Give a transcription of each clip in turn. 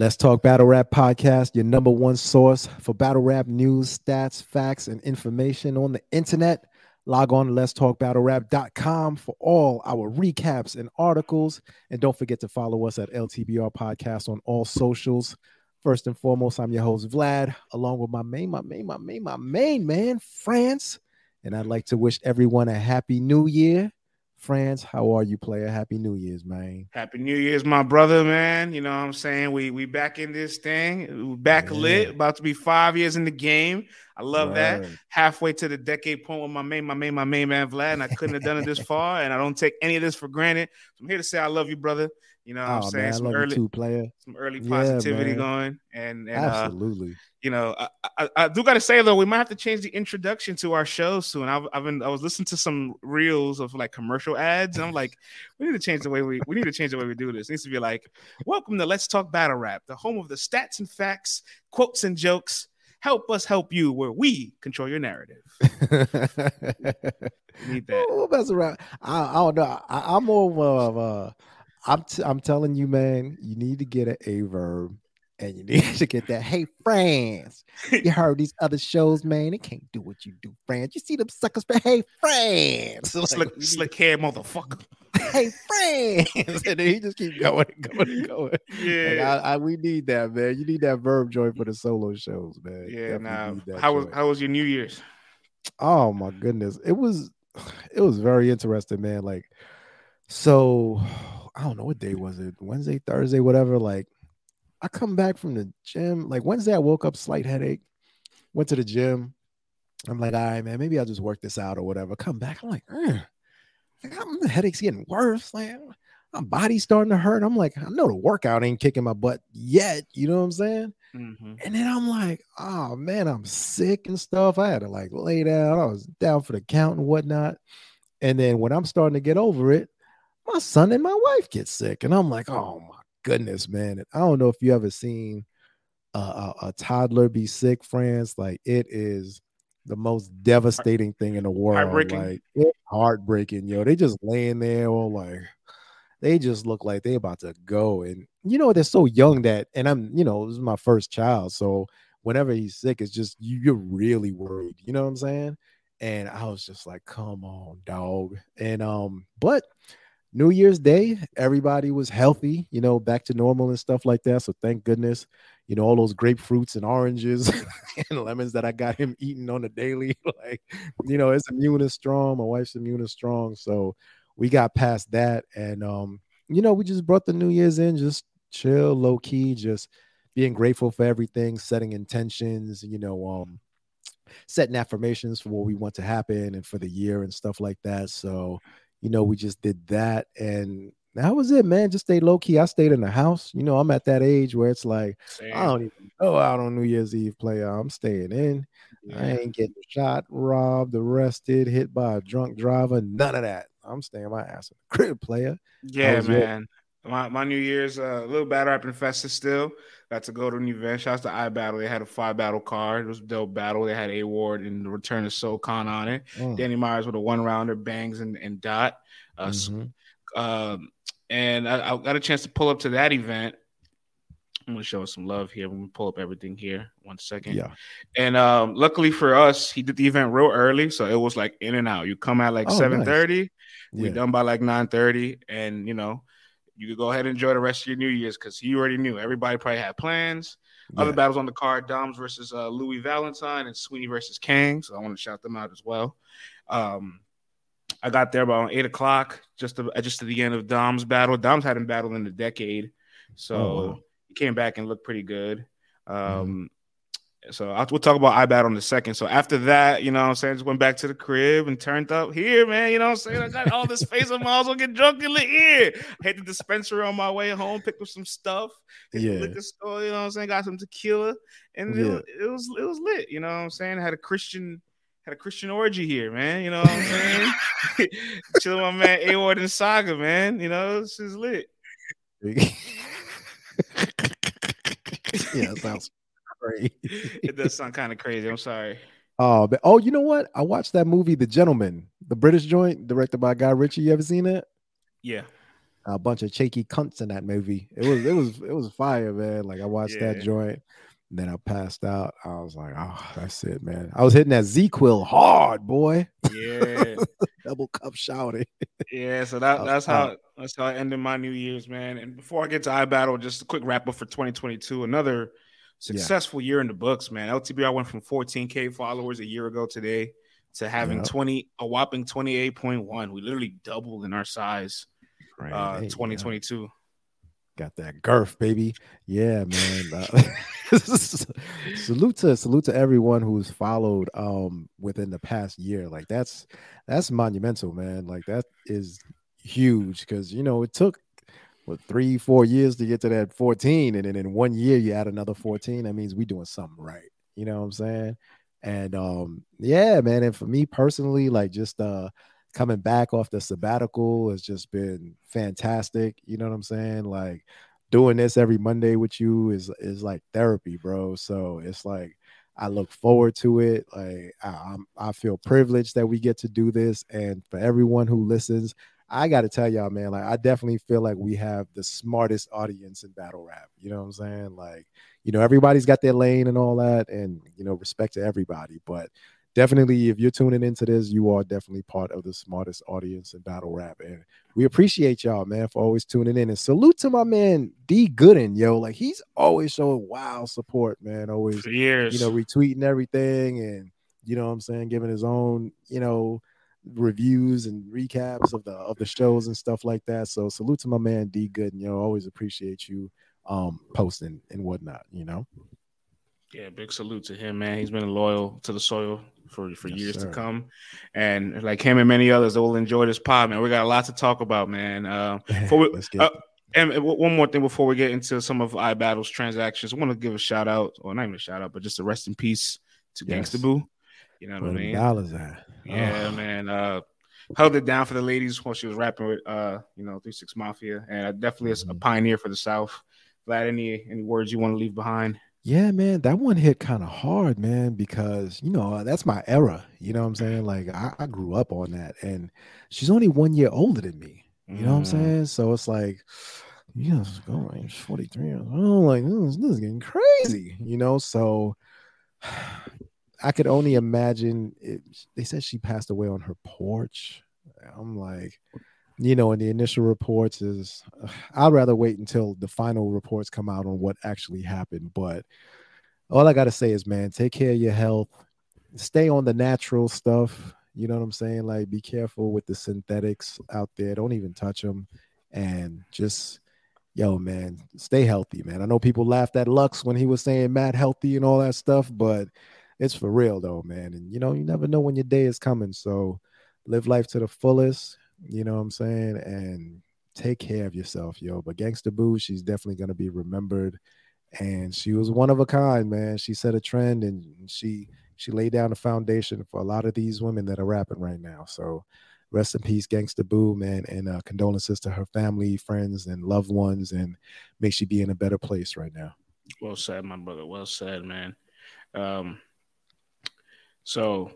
Let's Talk Battle Rap Podcast, your number one source for battle rap news, stats, facts, and information on the internet. Log on to let's talk rap.com for all our recaps and articles. And don't forget to follow us at LTBR Podcast on all socials. First and foremost, I'm your host, Vlad, along with my main, my main, my main, my main man, France. And I'd like to wish everyone a happy new year France, how are you, player? Happy New Year's, man. Happy New Year's, my brother, man. You know what I'm saying? We we back in this thing. We back lit, about to be five years in the game. I love right. that. Halfway to the decade point with my main, my main, my main man Vlad, and I couldn't have done it this far. And I don't take any of this for granted. So I'm here to say I love you, brother. You know what oh, I'm saying? Man, some early too, player. Some early positivity yeah, going. And, and uh, absolutely. Uh, you know, I, I, I do got to say though, we might have to change the introduction to our show soon. I've, I've been I was listening to some reels of like commercial ads, and I'm like, we need to change the way we we need to change the way we do this. It needs to be like, welcome to Let's Talk Battle Rap, the home of the stats and facts, quotes and jokes. Help us help you, where we control your narrative. need that. Oh, mess around. I, I don't know. I, am more of a I'm t- I'm telling you, man, you need to get an A verb and you need to get that. Hey, France, you heard these other shows, man. They can't do what you do, France. You see them suckers, but hey, France, like, slick, slick hair motherfucker. Hey, France, and then he just keep going and going and going. Yeah, like, I, I, we need that, man. You need that verb joint for the solo shows, man. Yeah, now how was how was your New Year's? Oh my goodness, it was it was very interesting, man. Like, so I don't know what day was it, Wednesday, Thursday, whatever. Like, I come back from the gym. Like Wednesday, I woke up slight headache. Went to the gym. I'm like, all right, man, maybe I'll just work this out or whatever. Come back, I'm like, like I'm, the headache's getting worse. Like my body's starting to hurt. I'm like, I know the workout ain't kicking my butt yet. You know what I'm saying? Mm-hmm. And then I'm like, oh man, I'm sick and stuff. I had to like lay down. I was down for the count and whatnot. And then when I'm starting to get over it, my son and my wife get sick. And I'm like, oh my goodness, man. I don't know if you ever seen a, a, a toddler be sick, friends. Like it is the most devastating thing in the world. Heartbreaking. Like heartbreaking, yo. They just laying there all like they just look like they about to go. And you know, they're so young that, and I'm, you know, this is my first child. So whenever he's sick, it's just you, you're really worried. You know what I'm saying? And I was just like, come on, dog. And um, but New Year's Day, everybody was healthy, you know, back to normal and stuff like that. So thank goodness, you know, all those grapefruits and oranges and lemons that I got him eating on the daily. like, you know, his immune is strong. My wife's immune is strong. So we got past that. And um, you know, we just brought the New Year's in, just chill, low key, just being grateful for everything, setting intentions, you know, um, setting affirmations for what we want to happen and for the year and stuff like that. So you know, we just did that and that was it, man. Just stay low key. I stayed in the house. You know, I'm at that age where it's like Same. I don't even go out on New Year's Eve player. I'm staying in. Yeah. I ain't getting shot, robbed, arrested, hit by a drunk driver. None of that. I'm staying my ass in the crib, player. Yeah, man. My, my New Year's uh, a little battle rap infested still. Got to go to an event. Shouts to I Battle. They had a five battle card. It was a dope battle. They had A Ward and the return of Soul Khan on it. Mm. Danny Myers with a one rounder, bangs and, and dot. Uh, mm-hmm. um, and I, I, got a chance to pull up to that event. I'm gonna show some love here. I'm gonna pull up everything here. One second. Yeah. And um, luckily for us, he did the event real early, so it was like in and out. You come at like oh, 7:30. Nice. We yeah. done by like 9:30, and you know you could go ahead and enjoy the rest of your New Year's because he already knew everybody probably had plans. Yeah. Other battles on the card: Doms versus uh, Louis Valentine and Sweeney versus Kang. So I want to shout them out as well. Um, I got there about eight o'clock, just to, just to the end of Dom's battle. Dom's hadn't battled in a decade, so oh. he came back and looked pretty good. Um, mm-hmm. So I'll, we'll talk about iBat on the second. So after that, you know what I'm saying, just went back to the crib and turned up here, man. You know what I'm saying? I got all this face. I might as well get drunk in the ear. Hit the dispensary on my way home, picked up some stuff. yeah. The liquor store, you know what I'm saying? Got some tequila. And yeah. it, it, was it was lit, you know what I'm saying? I had a Christian had a Christian orgy here, man. You know what I'm saying? Chilling with my man A Ward and Saga, man. You know, this is lit. yeah, sounds crazy. it does sound kind of crazy. I'm sorry. Oh, but oh, you know what? I watched that movie, The Gentlemen, the British joint, directed by Guy Ritchie. You ever seen it? Yeah. a bunch of cheeky cunts in that movie. It was it was it was fire, man. Like I watched yeah. that joint. then I passed out. I was like, oh, that's it, man. I was hitting that ZzzQuil hard, boy. Yeah. Double cup shouting. yeah, so that, that's how that's how I ended my New Year's, man. And before I get to iBattle, just a quick wrap up for 2022. Another successful yeah. year in the books, man. LTBR went from 14k followers a year ago today to having 20 a whopping 28.1. We literally doubled in our size right. uh 2022. Got that girth, baby. Yeah, man. Uh, salute to salute to everyone who's followed um within the past year. Like that's that's monumental, man. Like that is huge because you know it took what three, four years to get to that 14, and then in one year you add another 14. That means we're doing something right. You know what I'm saying? And um, yeah, man. And for me personally, like just uh coming back off the sabbatical has just been fantastic. You know what I'm saying? Like doing this every Monday with you is is like therapy, bro. So it's like I look forward to it. Like I, I'm, I feel privileged that we get to do this, and for everyone who listens, I got to tell y'all, man, like I definitely feel like we have the smartest audience in battle rap. You know what I'm saying? Like, you know, everybody's got their lane and all that, and you know, respect to everybody. But definitely, if you're tuning into this, you are definitely part of the smartest audience in battle rap, and we appreciate y'all, man, for always tuning in. And salute to my man D Gooden, yo, like he's always showing wild support, man. Always, for years, you know, retweeting everything, and you know what I'm saying, giving his own, you know reviews and recaps of the of the shows and stuff like that. So salute to my man D Good, and you know, always appreciate you um posting and whatnot, you know. Yeah, big salute to him, man. He's been loyal to the soil for for yes, years sir. to come, and like him and many others, they will enjoy this pod, man. We got a lot to talk about, man. Uh, we, uh, and one more thing before we get into some of iBattle's transactions, I want to give a shout out, or not even a shout out, but just a rest in peace to yes. Gangsta Boo. You know what I mean? Dollars at. Yeah, oh. man. Uh, held it down for the ladies while she was rapping with uh, you know, Three Six Mafia, and definitely mm-hmm. a pioneer for the South. Vlad, any any words you want to leave behind? Yeah, man, that one hit kind of hard, man, because you know that's my era. You know what I'm saying? Like I, I grew up on that, and she's only one year older than me. You know mm. what I'm mm. saying? So it's like, you know, going 43 years old. Like this is getting crazy, you know. So I could only imagine. It, they said she passed away on her porch. I'm like, you know, in the initial reports is, I'd rather wait until the final reports come out on what actually happened. But all I gotta say is, man, take care of your health. Stay on the natural stuff. You know what I'm saying? Like, be careful with the synthetics out there. Don't even touch them, and just yo, man, stay healthy, man. I know people laughed at Lux when he was saying Matt healthy and all that stuff, but it's for real though, man. And you know, you never know when your day is coming. So live life to the fullest, you know what I'm saying? And take care of yourself, yo. But Gangsta Boo, she's definitely gonna be remembered. And she was one of a kind, man. She set a trend and she she laid down a foundation for a lot of these women that are rapping right now. So rest in peace, Gangsta Boo, man, and uh, condolences to her family, friends, and loved ones, and may she be in a better place right now. Well said, my brother. Well said, man. Um, so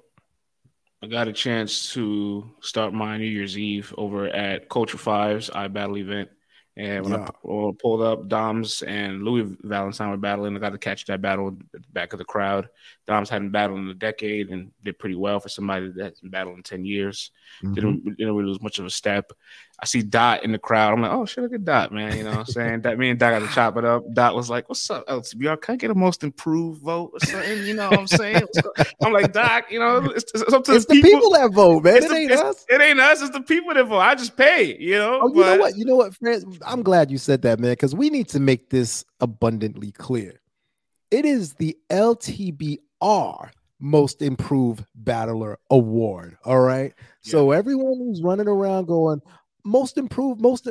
I got a chance to start my New Year's Eve over at Culture Five's iBattle event. And when yeah. I pulled up, Doms and Louis Valentine were battling. I got to catch that battle at the back of the crowd. Doms hadn't battled in a decade and did pretty well for somebody that's been battling 10 years. Mm-hmm. Didn't, didn't really lose much of a step. I see Dot in the crowd. I'm like, oh, shit, look at Dot, man. You know what I'm saying? that me and Dot got to chop it up. Dot was like, what's up, LTBR? Can I get a most improved vote or something? You know what I'm saying? I'm like, Doc, you know, it's, it's up to it's the people, people, that vote, man. It the, ain't us. It ain't us. It's the people that vote. I just pay, you know? Oh, you but, know what? You know what, friends? I'm glad you said that, man, because we need to make this abundantly clear. It is the LTBR most improved battler award. All right. Yeah. So everyone who's running around going, most improved, most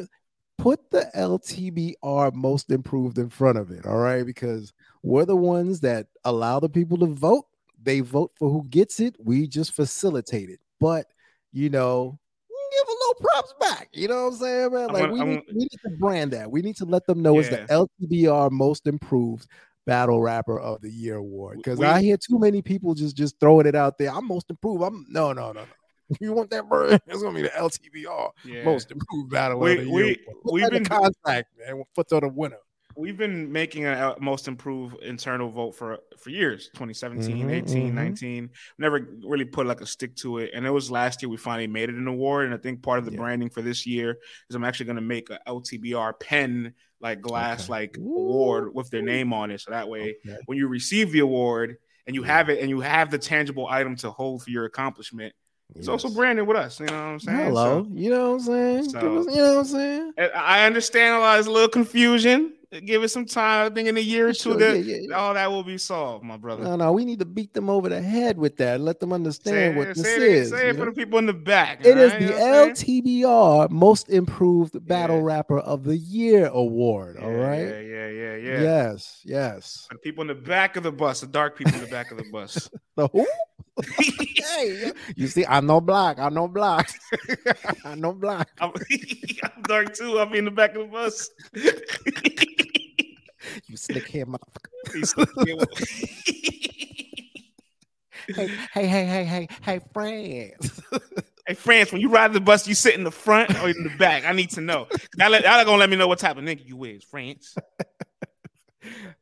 put the LTBR most improved in front of it. All right. Because we're the ones that allow the people to vote. They vote for who gets it. We just facilitate it. But, you know, give a little props back. You know what I'm saying, man? Like, we, need, we need to brand that. We need to let them know yeah. it's the LTBR most improved battle rapper of the year award because I hear too many people just just throwing it out there. I'm most improved. I'm no, no, no, no. you want that bird? It's gonna be the LTBR yeah. most improved battle we, of the we, year. We've been contract, man. Foot to the winner we've been making a, most improved internal vote for for years 2017 mm-hmm, 18 mm-hmm. 19 never really put like a stick to it and it was last year we finally made it an award and i think part of the yeah. branding for this year is i'm actually going to make a ltbr pen like glass okay. like Ooh. award with their name on it so that way okay. when you receive the award and you have it and you have the tangible item to hold for your accomplishment it's yes. also branded with us. You know what I'm saying? Hello. So, you know what I'm saying? So, you know what I'm saying? I understand a lot. of a little confusion give it some time. I think in a year or two, sure, that yeah, yeah. all that will be solved, my brother. No, no, we need to beat them over the head with that. Let them understand say, what this say is. It, say it for the people in the back. It right? is the LTBR Most Improved Battle yeah. Rapper of the Year award. all right. Yeah, yeah, yeah, yeah. Yes, yes. The people in the back of the bus, the dark people in the back of the bus. the who? hey, you see, I'm no black. I'm no black. I'm no black. I'm, I'm dark too. I'll be in the back of the bus. You slick hair motherfucker. hey, hey, hey, hey, hey, hey, France. hey, France, when you ride the bus, you sit in the front or in the back? I need to know. Y'all, y'all gonna let me know what type of nigga you is, France.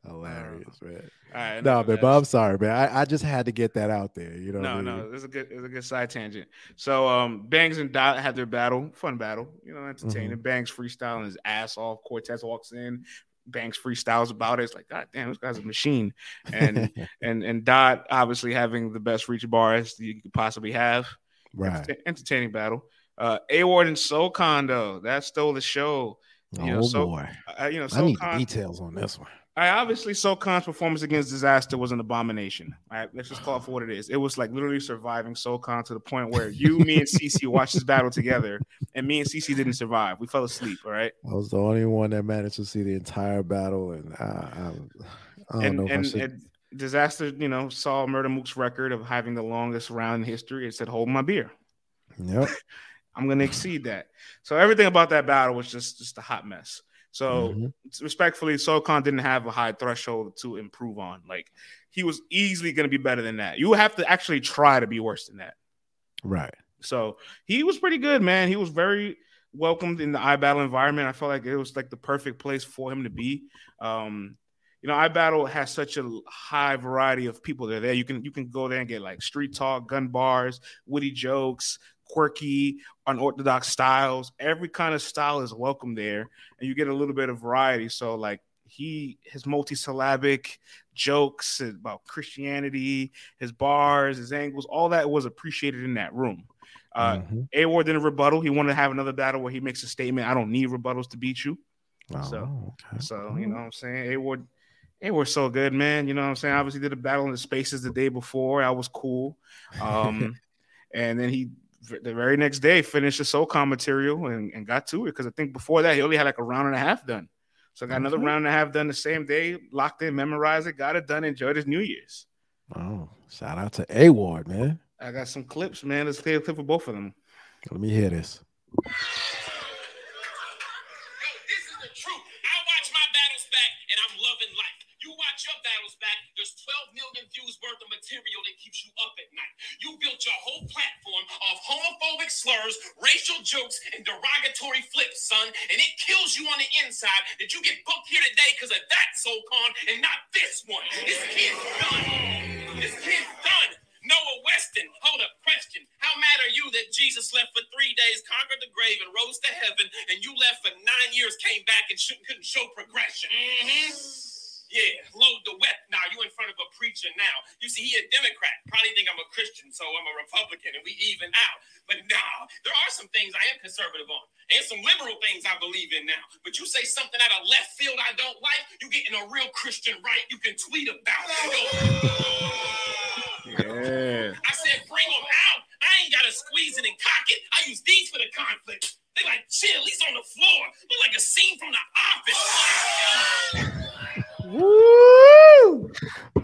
Hilarious, man. All right, no, man, but I'm sorry, man. I, I just had to get that out there. You know. No, I mean? no, it's a good, it's a good side tangent. So, um, Bangs and Dot had their battle, fun battle, you know, entertaining. Mm-hmm. Bangs freestyling his ass off. Cortez walks in, Banks freestyles about it. It's like, God damn, this guy's a machine. And and and Dot obviously having the best reach bars you could possibly have. Right. entertaining battle. Uh A Ward and Soul Condo that stole the show. You oh know, so, boy. Uh, you know, I need details on this one. I obviously Soul Khan's performance against Dizaster was an abomination. All right, let's just call it for what it is. It was like literally surviving Soul Khan to the point where you, me, and CC watched this battle together, and me and CC didn't survive. We fell asleep. All right. I was the only one that managed to see the entire battle, and I, I, I don't and, know. And, and, Dizaster, you know, saw Murda Mook's record of having the longest round in history. It said, "Hold my beer." Yep. I'm going to exceed that. So everything about that battle was just just a hot mess. So mm-hmm. respectfully, Soul Khan didn't have a high threshold to improve on. Like he was easily going to be better than that. You have to actually try to be worse than that. Right. So he was pretty good, man. He was very welcomed in the iBattle environment. I felt like it was like the perfect place for him to be. Um, you know, iBattle has such a high variety of people that are there. You can you can go there and get like street talk, gun bars, witty jokes, quirky, unorthodox styles. Every kind of style is welcome there, and you get a little bit of variety. So, like he, his multisyllabic jokes about Christianity, his bars, his angles, all that was appreciated in that room. Uh, mm-hmm. A Ward didn't rebuttal. He wanted to have another battle where he makes a statement. I don't need rebuttals to beat you. Oh, so, okay. so you know what I'm saying. A Ward, A Ward, so good, man. You know what I'm saying. Obviously, did a battle in the spaces the day before. That was cool. Um, and then he the very next day finished the Soul Khan material and, and got to it because I think before that he only had like a round and a half done. So I got another mm-hmm. round and a half done the same day, locked in, memorized it, got it done, enjoyed his New Year's. Oh, shout out to A Ward, man. I got some clips, man. Let's play a clip for both of them. Let me hear this. There's 12 million views worth of material that keeps you up at night. You built your whole platform of homophobic slurs, racial jokes, and derogatory flips, son. And it kills you on the inside that you get booked here today because of that Soul Khan and not this one. This kid's done. This kid's done. Noah Weston, hold up, question. How mad are you that Jesus left for three days, conquered the grave, and rose to heaven, and you left for nine years, came back, and couldn't show progression? Mm-hmm. Yeah, load the wet. Now you in front of a preacher now. You see, he a Democrat. Probably think I'm a Christian, so I'm a Republican, and we even out. But nah, there are some things I am conservative on, and some liberal things I believe in now. But you say something out of left field I don't like, you getting a real Christian right. You can tweet about. Yeah. I said, bring them out. I ain't gotta squeeze it and cock it. I use these for the conflict. They like chill. He's on the floor. Look like a scene from the office. Woo!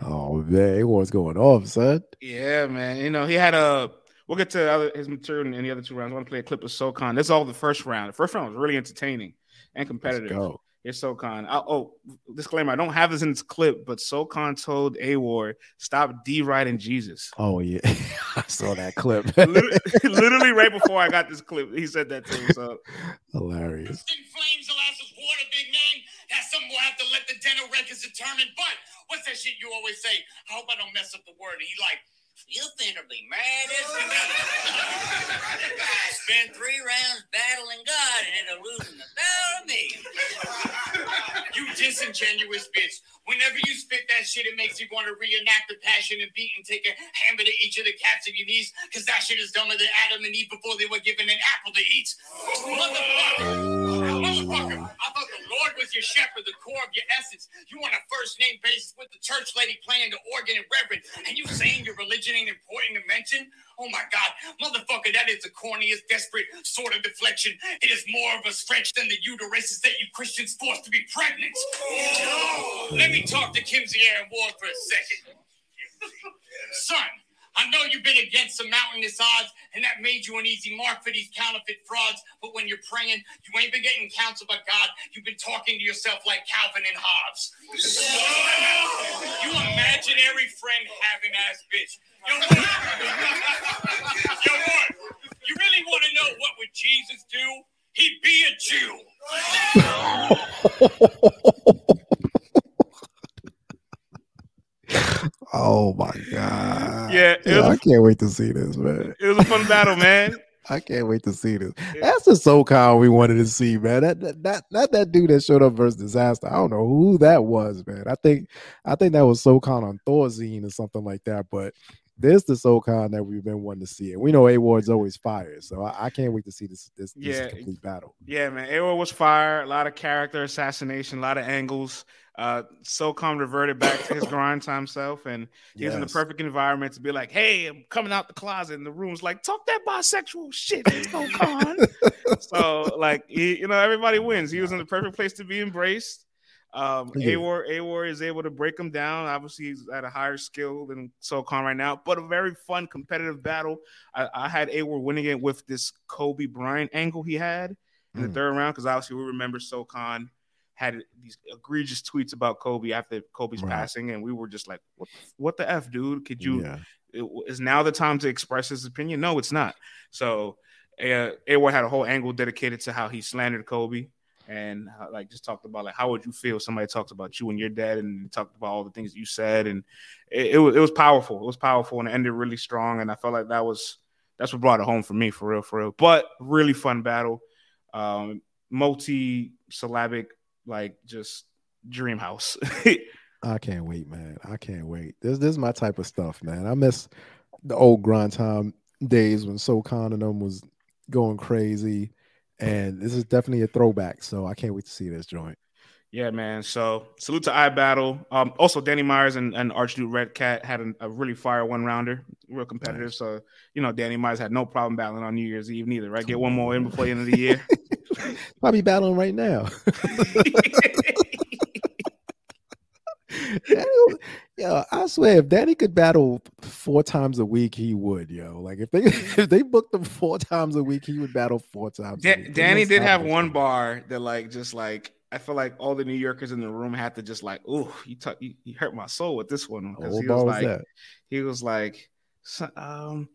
Oh man, what's going off, son? Yeah, man. You know, he had a. We'll get to other, his material in the other two rounds. I want to play a clip of Soul Khan. This is all the first round. The first round was really entertaining and competitive. Here's Soul Khan. I, oh, disclaimer: I don't have this in this clip, but Soul Khan told A Ward stop deriding Jesus. Oh yeah, I saw that clip. literally, literally, right before I got this clip, he said that too. So hilarious. Flames Alaska's water, big name. That's something we'll have to let the dental records determine. But what's that shit you always say? I hope I don't mess up the word. And he like. You finna be mad as Spend three rounds battling God and end up losing the battle of me. you disingenuous bitch. Whenever you spit that shit, it makes you want to reenact the passion and beat and take a hammer to each of the cats of your knees, because that shit is dumber than Adam and Eve before they were given an apple to eat. Motherfucker. Motherfucker. I thought the Lord was your shepherd, the core of your essence. You on a first name basis with the church lady playing the organ and reverend, and you saying your religion ain't important to mention? Oh my God, motherfucker, that is the corniest, desperate sort of deflection. It is more of a stretch than the uterus that you Christians forced to be pregnant. Let me talk to Kimsey Aaron Ward for a second. Son, I know you've been against some mountainous odds, and that made you an easy mark for these counterfeit frauds. But when you're praying, you ain't been getting counsel by God. You've been talking to yourself like Calvin and Hobbes. you imaginary friend having ass bitch. Yo, what? Yo, what? You really want to know what would Jesus do? He'd be a Jew. Oh my god! Yeah, yeah I can't wait to see this, man. It was a fun battle, man. I can't wait to see this. That's the Soul Khan we wanted to see, man. That, that that not that dude that showed up versus Dizaster. I don't know who that was, man. I think I think that was Soul Khan on Thorazine or something like that. But this is the Soul Khan that we've been wanting to see, and we know A Ward's always fire, so I, I, can't wait to see this this, yeah. this complete battle. Yeah, man, A Ward was fire. A lot of character assassination, a lot of angles. Uh, Soul Khan reverted back to his grind time self, and he's yes. in the perfect environment to be like, "Hey, I'm coming out the closet," and the room's like, "Talk that bisexual shit, SoCon." so, like, he, you know, everybody wins. He was in the perfect place to be embraced. Um, yeah. Awar Awar is able to break him down. Obviously, he's at a higher skill than Soul Khan right now, but a very fun competitive battle. I, I had Awar winning it with this Kobe Bryant angle he had in mm. the third round because obviously we remember Soul Khan had these egregious tweets about Kobe after Kobe's right. passing, and we were just like, "What? What the f, dude? Could you? Yeah. It, is now the time to express his opinion? No, it's not." So, uh, Awar had a whole angle dedicated to how he slandered Kobe and like just talked about like how would you feel somebody talked about you and your dad and talked about all the things you said? And it, it, was it was powerful. It was powerful and it ended really strong and I felt like that was that's what brought it home for me for real for real. But really fun battle. Um multi syllabic like just dream house. I can't wait man. I can't wait. This this is my type of stuff man. I miss the old grind time days when Soul Khan and them was going crazy and this is definitely a throwback. So I can't wait to see this joint. Yeah, man. So salute to iBattle. Um, also Danny Myers and, and Archduke Red Cat had a, a really fire one rounder, real competitive. Nice. So you know, Danny Myers had no problem battling on New Year's Eve neither, right? Get one more in before the end of the year. Probably battling right now. yo, I swear, if Danny could battle four times a week, he would. Yo, like if they if they booked him four times a week, he would battle four times. Da- Danny did have one bar that, like, just like I feel like all the New Yorkers in the room had to just like, oh, you, t- you, you hurt my soul with this one because he was like, was he was like, um,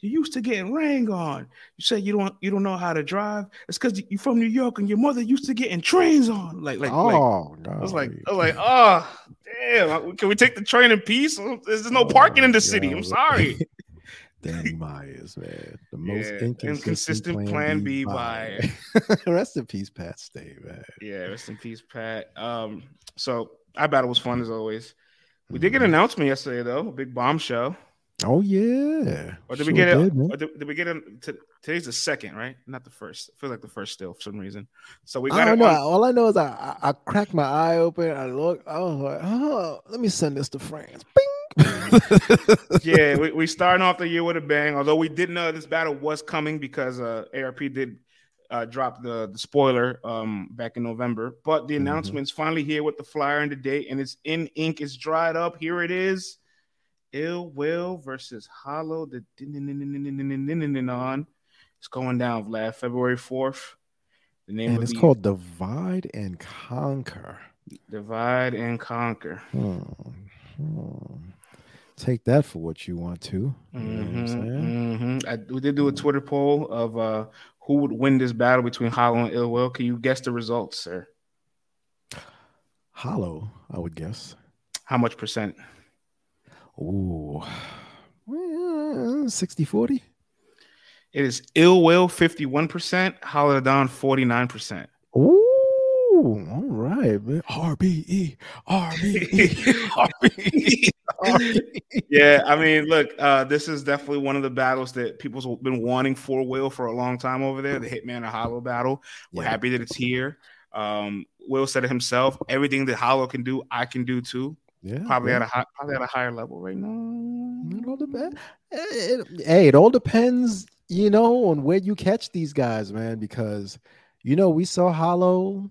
you used to getting rang on. You said you don't you don't know how to drive. It's because you're from New York and your mother used to getting trains on. Like like oh like, no. I was like I was like oh damn. Can we take the train in peace? There's no oh, parking in the city. I'm sorry. Danny Myers, man, the most yeah, inconsistent, inconsistent plan, plan B, B by. rest in peace, Pat Stay, man. Yeah, rest in peace, Pat. Um, so I battle was fun as always. We did get an mm-hmm. announcement yesterday though, a big bombshell. Oh yeah. Or did sure we get it? Did, did, did, we get it? To, today's the second, right? Not the first. I feel like the first still for some reason. So we got. I don't know. On... All I know is I, I, I cracked my eye open. I look. Oh, like, oh, let me send this to France. Bing. yeah, we we starting off the year with a bang. Although we didn't know this battle was coming because uh, ARP did uh, drop the, the spoiler um, back in November. But the mm-hmm. announcement's finally here with the flyer and the date, and it's in ink. It's dried up. Here it is. Ill Will versus Hollow. The on. It's going down, Vlad, February 4th. The name and it's the, called Divide and Conquer. Divide and Conquer. Hmm. Hmm. Take that for what you want to. mm-hmm, mm-hmm. I, we did do a Twitter poll of uh, who would win this battle between Hollow and Ill Will. Can you guess the results, sir? Hollow, I would guess. How much percent? Ooh, 60 40. It is Ill Will 51%, Hollow Dawn 49%. Ooh, all right, man. RBE, RBE, RBE. yeah, I mean, look, uh, this is definitely one of the battles that people's been wanting for Will for a long time over there. The Hitman and Hollow battle. We're yeah. happy that it's here. Um, Will said it himself. Everything that Hollow can do, I can do too. Yeah, probably yeah. at a high, probably at a higher level right now. It all depends. Hey, it all depends, you know, on where you catch these guys, man. Because you know, we saw Hollow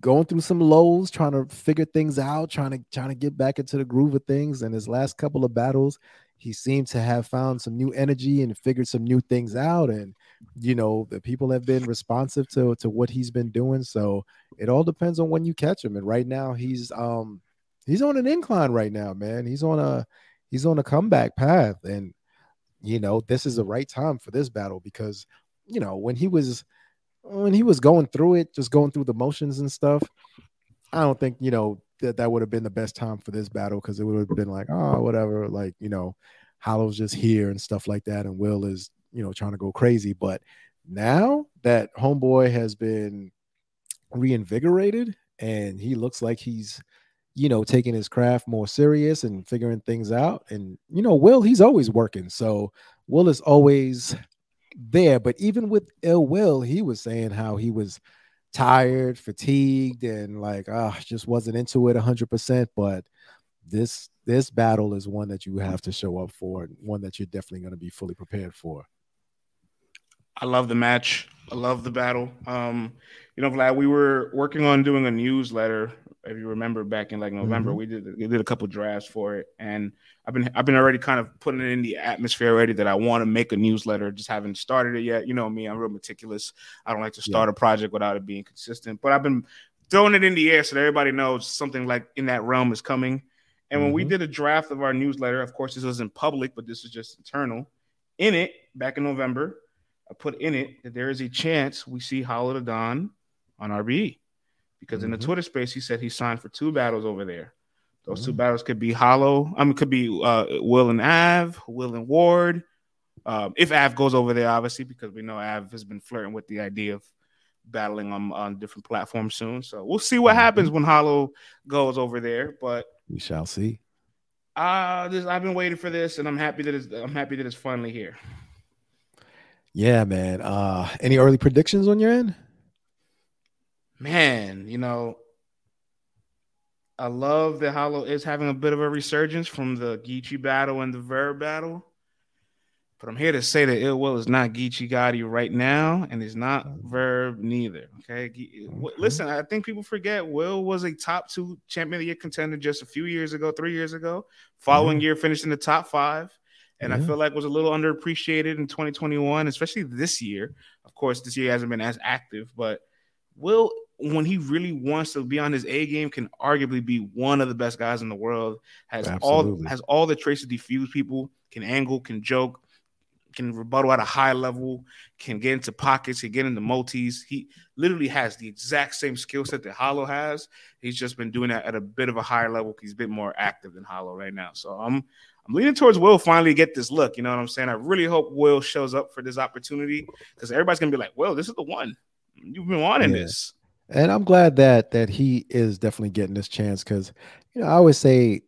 going through some lows, trying to figure things out, trying to trying to get back into the groove of things. And his last couple of battles, he seemed to have found some new energy and figured some new things out. And you know, the people have been responsive to to what he's been doing. So it all depends on when you catch him. And right now, he's um he's on an incline right now, man. He's on a he's on a comeback path, and you know, this is the mm-hmm. right time for this battle because you know when he was when he was going through it, just going through the motions and stuff, I don't think you know that that would have been the best time for this battle because it would have been like, oh, whatever, like you know, Hollow's just here and stuff like that, and Will is you know trying to go crazy. But now that Homeboy has been reinvigorated and he looks like he's you know taking his craft more serious and figuring things out, and you know, Will he's always working, so Will is always there. But even with ill will, he was saying how he was tired, fatigued, and like ah, just wasn't into it hundred percent. But this this battle is one that you have to show up for, and one that you're definitely going to be fully prepared for. I love the match. I love the battle. Um, you know, Vlad, we were working on doing a newsletter if you remember back in like November, mm-hmm. we did we did a couple drafts for it, and I've been I've been already kind of putting it in the atmosphere already that I want to make a newsletter. Just haven't started it yet. You know me, I'm real meticulous. I don't like to start yeah. a project without it being consistent. But I've been throwing it in the air so that everybody knows something like in that realm is coming. And when mm-hmm. we did a draft of our newsletter, of course, this wasn't public, but this was just internal. In it, back in November, put in it that there is a chance we see Hollow Da Don on RBE because mm-hmm. in the mm-hmm. Twitter space he said he signed for two battles over there. Those mm-hmm. two battles could be Hollow. I mean, could be uh, Will and Av, Will and Ward. Um, if Av goes over there, obviously, because we know Av has been flirting with the idea of battling on, on different platforms soon. So we'll see what mm-hmm. happens when Hollow goes over there. But we shall see. Uh this I've been waiting for this, and I'm happy that it's I'm happy that it's finally here. Yeah, man. Uh any early predictions on your end? man, you know, I love that Hollow is having a bit of a resurgence from the Geechee battle and the Verb battle. But I'm here to say that Ill Will is not Geechee Gotti right now, and is not Verb neither. Okay? okay? Listen, I think people forget Will was a top two champion of the year contender just a few years ago, three years ago. Following mm-hmm. year, finished in the top five. And I feel like was a little underappreciated in 2021, especially this year. Of course, this year hasn't been as active, but Will when he really wants to be on his A game, can arguably be one of the best guys in the world. Has Absolutely. all has all the traits to defuse people. Can angle, can joke, can rebuttal at a high level, can get into pockets, can get into multis. He literally has the exact same skill set that Hollow has. He's just been doing that at a bit of a higher level. He's a bit more active than Hollow right now. So I'm I'm leaning towards Will finally get this look. You know what I'm saying? I really hope Will shows up for this opportunity because everybody's gonna be like, "Well, this is the one. You've been wanting yeah. this." and I'm glad that that he is definitely getting this chance because you know I always say,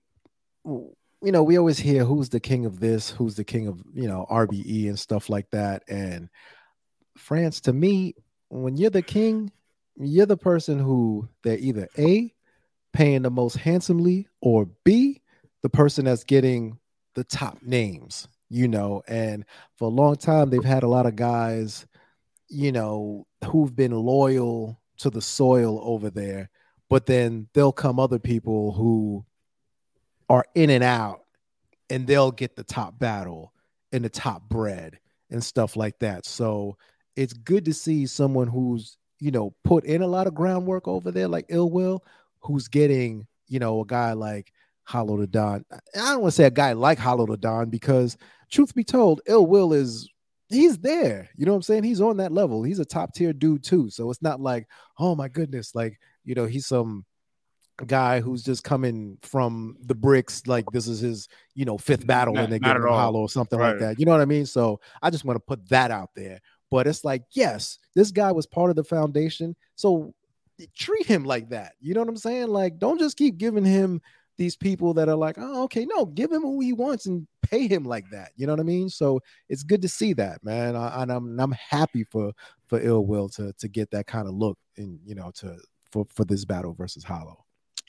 you know, we always hear who's the king of this, who's the king of you know RBE and stuff like that. And France, to me, when you're the king, you're the person who they're either a paying the most handsomely or b the person that's getting the top names. You know, and for a long time they've had a lot of guys, you know, who've been loyal to the soil over there, but then there'll come other people who are in and out and they'll get the top battle and the top bread and stuff like that. So it's good to see someone who's you know, put in a lot of groundwork over there, like Ill Will, who's getting, you know, a guy like Hollow Da Don. I don't want to say a guy like Hollow Da Don because, truth be told, Ill Will is he's there. You know what I'm saying? He's on that level. He's a top tier dude too. So it's not like, oh my goodness, like you know, he's some guy who's just coming from the bricks like this is his you know fifth battle not, and they get him hollow or something right. like that you know what i mean so i just want to put that out there but it's like, yes, this guy was part of the foundation. So treat him like that. You know what I'm saying? Like, don't just keep giving him these people that are like, oh, okay, no, give him who he wants and pay him like that. You know what I mean? So it's good to see that, man. I, and I'm I'm happy for for Ill Will to to get that kind of look and you know to for for this battle versus Hollow.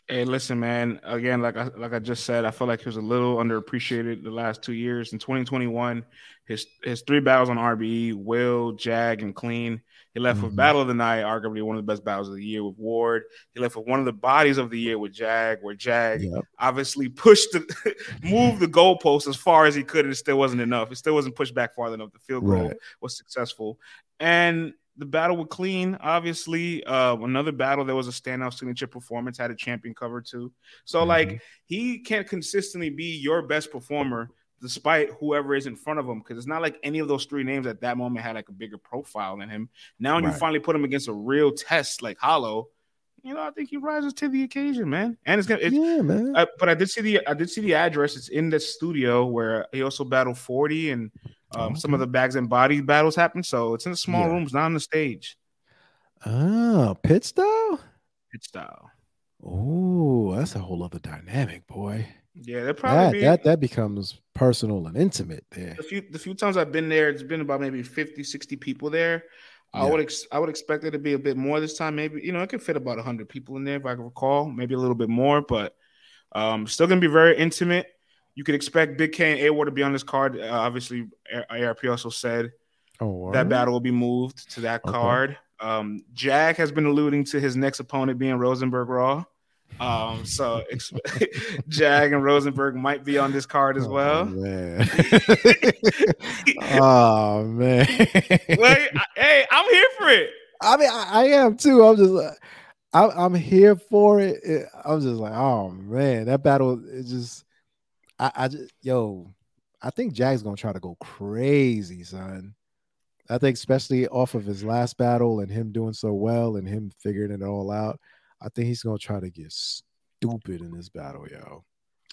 Hey, listen, man. Again, like I like I just said, I feel like he was a little underappreciated the last two years. In 2021, his his three battles on RBE, Will, Jag, and Clean. He left mm-hmm. with Battle of the Night, arguably one of the best battles of the year with Ward. He left with one of the bodies of the year with Jag, where Jag yep. obviously pushed the moved the goalpost as far as he could, and it still wasn't enough. It still wasn't pushed back far enough. The field goal right. was successful. And the battle with Clean, obviously, uh, another battle that was a standout signature performance, had a champion cover too. So, mm-hmm. like, he can't consistently be your best performer despite whoever is in front of him, because it's not like any of those three names at that moment had like a bigger profile than him. Now, when right. you finally put him against a real test like Hollow, you know, I think he rises to the occasion, man. And it's gonna, it's, yeah, man. Uh, but I did see the, I did see the address. It's in the studio where he also battled forty and um, some of the bags and body battles happen. So it's in the small yeah. rooms, not on the stage. Oh, pit style? Pit style. Oh, that's a whole other dynamic, boy. Yeah, that probably that, be, that that becomes personal and intimate there. The few the few times I've been there, it's been about maybe 50, 60 people there. Yeah. I would ex- I would expect it to be a bit more this time. Maybe you know it could fit about hundred people in there if I can recall, maybe a little bit more, but um, still gonna be very intimate. You could expect Big K and A Ward to be on this card. Uh, obviously, ARP also said oh, that battle will be moved to that okay. card. Um, Jag has been alluding to his next opponent being Rosenberg Raw. Um, so Jag and Rosenberg might be on this card as oh, well. Man. oh man. Wait, I, hey, I'm here for it. I mean, I, I am too. I'm just, uh, I, am here for it. it. I'm just like, oh man, that battle is just I, I just, yo, I think Jag's gonna try to go crazy, son. I think especially off of his last battle and him doing so well and him figuring it all out, I think he's gonna try to get stupid in this battle, yo.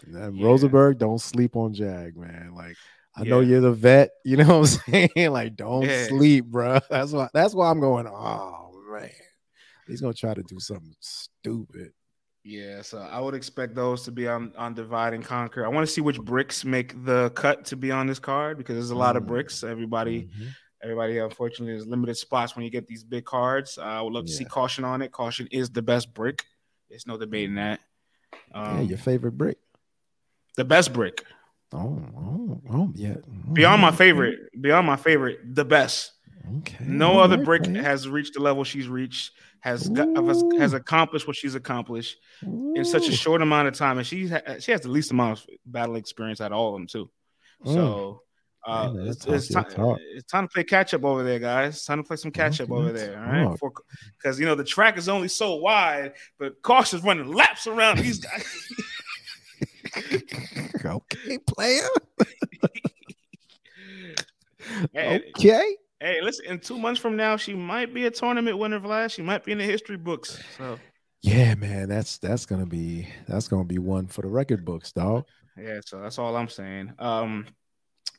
And yeah. Rosenberg, don't sleep on Jag, man. Like I yeah. know you're the vet, you know what I'm saying? like, don't yeah. sleep, bro. That's why that's why I'm going, oh man. He's gonna try to do something stupid. Yeah, so I would expect those to be on on divide and conquer. I want to see which bricks make the cut to be on this card because there's a lot mm-hmm. of bricks. Everybody, mm-hmm. everybody, unfortunately, there's limited spots when you get these big cards. Uh, I would love to yeah. see caution on it. Caution is the best brick. There's no debating that. Um, yeah, your favorite brick. The best brick. Oh, oh, oh yeah. Beyond my favorite, beyond my favorite, the best. Okay. No other brick has reached the level she's reached has got, has accomplished what she's accomplished Ooh. in such a short amount of time, and she she has the least amount of battle experience out of all of them too. Mm. So uh, Man, it's, it's, time, it's, time, to play catch up over there, guys. It's time to play some catch up over there, all right? Because you know the track is only so wide, but Caution's running laps around these guys. okay, player. okay. Hey, listen, in two months from now, she might be a tournament winner, Vlad. She might be in the history books. So yeah, man, that's that's gonna be that's gonna be one for the record books, dog. Yeah, so that's all I'm saying. Um,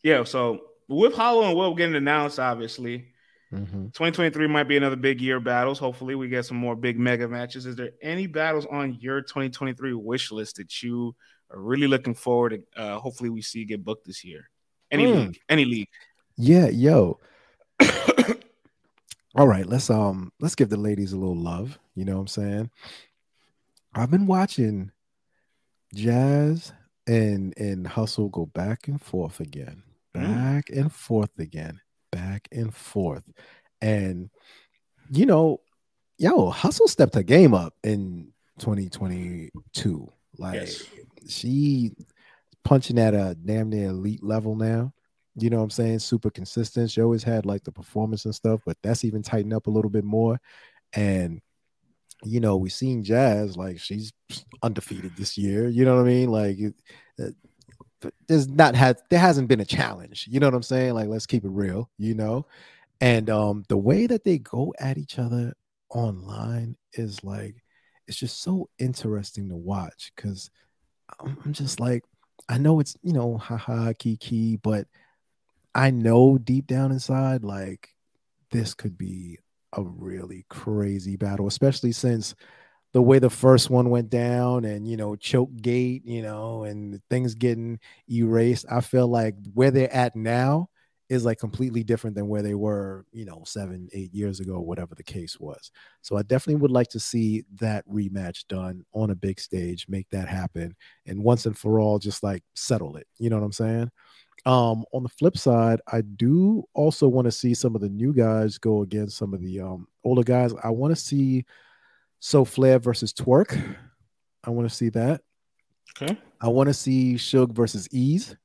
yeah, so with Hollow and Will getting announced, obviously, mm-hmm. 2023 might be another big year of battles. Hopefully, we get some more big mega matches. Is there any battles on your 2023 wish list that you are really looking forward to? Uh, hopefully, we see get booked this year. Any mm. league, any league. Yeah, yo. All right, let's um let's give the ladies a little love. You know what I'm saying? I've been watching Jazz and and Hustle go back and forth again, mm. back mm. and forth again, back and forth, and you know, yo, Hustle stepped her game up in 2022. Like yes. she punching at a damn near elite level now. You know what I'm saying? Super consistent. She always had like the performance and stuff, but that's even tightened up a little bit more. And you know, we've seen Jazz like she's undefeated this year. You know what I mean? Like, there's not had there hasn't been a challenge. You know what I'm saying? Like, let's keep it real. You know, and um, the way that they go at each other online is like it's just so interesting to watch because I'm just like I know it's you know haha kiki, but I know deep down inside like this could be a really crazy battle, especially since the way the first one went down and you know choke gate, you know, and things getting erased. I feel like where they're at now is like completely different than where they were, you know, seven, eight years ago, whatever the case was. So I definitely would like to see that rematch done on a big stage, make that happen, and once and for all, just like settle it. You know what I'm saying? Um, on the flip side, I do also want to see some of the new guys go against some of the um, older guys. I want to see So Flair versus Twork. I want to see that. Okay. I want to see Suge versus Ease.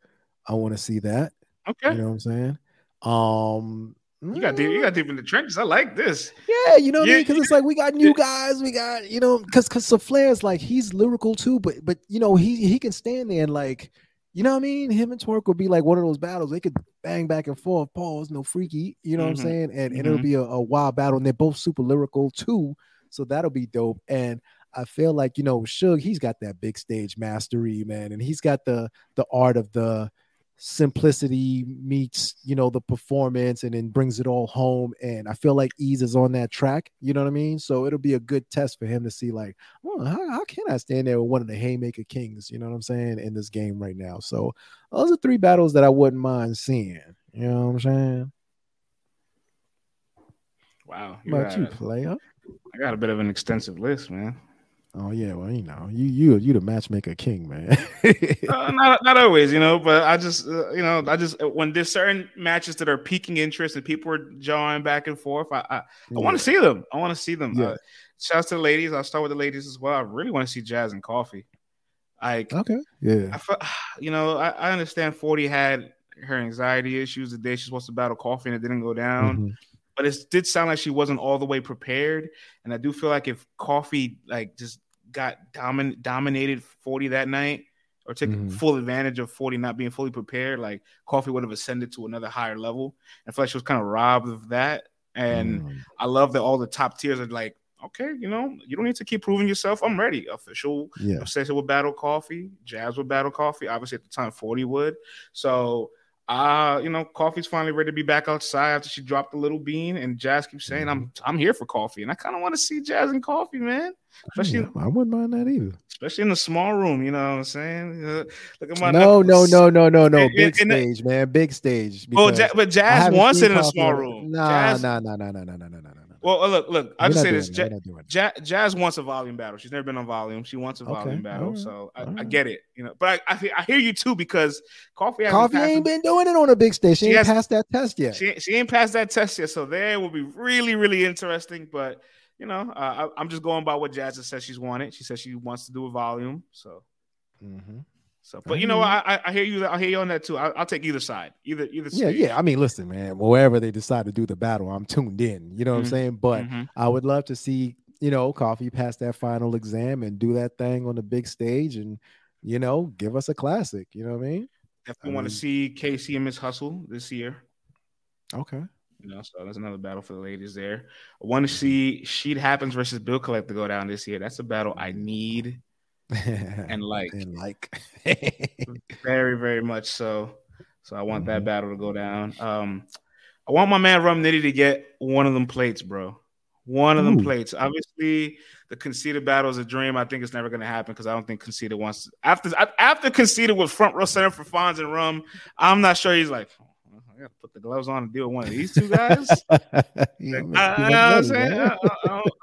I want to see that. Okay. You know what I'm saying? Um, you got deep, you got deep in the trenches. I like this. Yeah, you know what yeah, I mean? Because it's like we got new guys, we got you know, because because so Flair's like he's lyrical too, but but you know he he can stand there and like you know what I mean? Him and Twork would be like one of those battles. They could bang back and forth, pause, no freaky. You know mm-hmm. what I'm mm-hmm. saying? And, mm-hmm. and it'll mm-hmm. be a, a wild battle. And they're both super lyrical too. So that'll be dope. And I feel like, you know, Suge, he's got that big stage mastery, man. And he's got the the art of the simplicity meets you know the performance and then brings it all home. And i feel like ease is on that track you know what i mean? So it'll be a good test for him to see like well, how, how, can i stand there with one of the haymaker kings? You know what i'm saying? In this game right now. So those are three battles that i wouldn't mind seeing. You know what i'm saying? Wow you about you player. I got a bit of an extensive list man Oh yeah, well you know you you you the matchmaker king, man. uh, not not always, you know, but I just uh, you know I just uh, when there's certain matches that are piquing interest and people are jawing back and forth, I I, I want to see them. I want to see them. Yeah. Uh, shouts to the ladies. I'll start with the ladies as well. I really want to see Jazz and Coffee. Like okay, yeah. I you know I, I understand Forty had her anxiety issues the day she's supposed to battle Coffee and it didn't go down. Mm-hmm but it did sound like she wasn't all the way prepared. And I do feel like if Coffee like just got domin- dominated 40 that night or took mm-hmm. full advantage of 40 not being fully prepared, like Coffee would have ascended to another higher level. I feel like she was kind of robbed of that. And mm. I love that all the top tiers are like, okay, you know, you don't need to keep proving yourself. I'm ready. Official yeah. obsession with Battle Coffee, Jazz with Battle Coffee. Obviously, at the time, 40 would. So uh, you know, Coffee's finally ready to be back outside after she dropped the little bean, and Jazz keeps saying, "I'm mm-hmm. I'm here for Coffee," and I kind of want to see Jazz and Coffee, man. Especially, yeah, I wouldn't mind that either. Especially in the small room, you know what I'm saying? Uh, look at my no, no, no, no, no, no, big in, stage, in the, man, big stage. Well, but Jazz wants it in a small room. Nah, nah, nah, nah, nah, nah, nah, nah, nah. Well, uh, look, look. I'll just say this: Jazz, Jazz wants a volume battle. She's never been on volume. She wants a okay. volume battle, right. so I, right. I, get it. You know, but I, I, I hear you too because Coffee Coffee ain't been doing it on a big stage. She, she ain't has, passed that test yet. She, she ain't passed that test yet. So there will be really, really interesting. But you know, uh, I, am just going by what Jazz says she's wanted. She says she wants to do a volume. So. Mm-hmm. So, but you know, I, I hear you. I hear you on that too. I, will take either side, either either. Yeah, stage. yeah. I mean, listen, man. Wherever they decide to do the battle, I'm tuned in. You know what mm-hmm. I'm saying? But mm-hmm. I would love to see you know Coffee pass that final exam and do that thing on the big stage, and you know, give us a classic. You know what I mean? Definitely want to see Casey and Miss Hustle this year. Okay. You know, so that's another battle for the ladies there. I want to see Sheed Happens versus Bill Collect to go down this year. That's a battle I need and like. And like. Very very much so. So i want mm-hmm. that battle to go down. Um i want my man rum nitty to get one of them plates bro. One of them Ooh. plates. Obviously the Conceited battle is a dream. I think it's never going to happen because i don't think Conceited wants to, after after Conceited with front row center for Fonz and rum i'm not sure he's like I put the gloves on and deal with one of these two guys. yeah, I,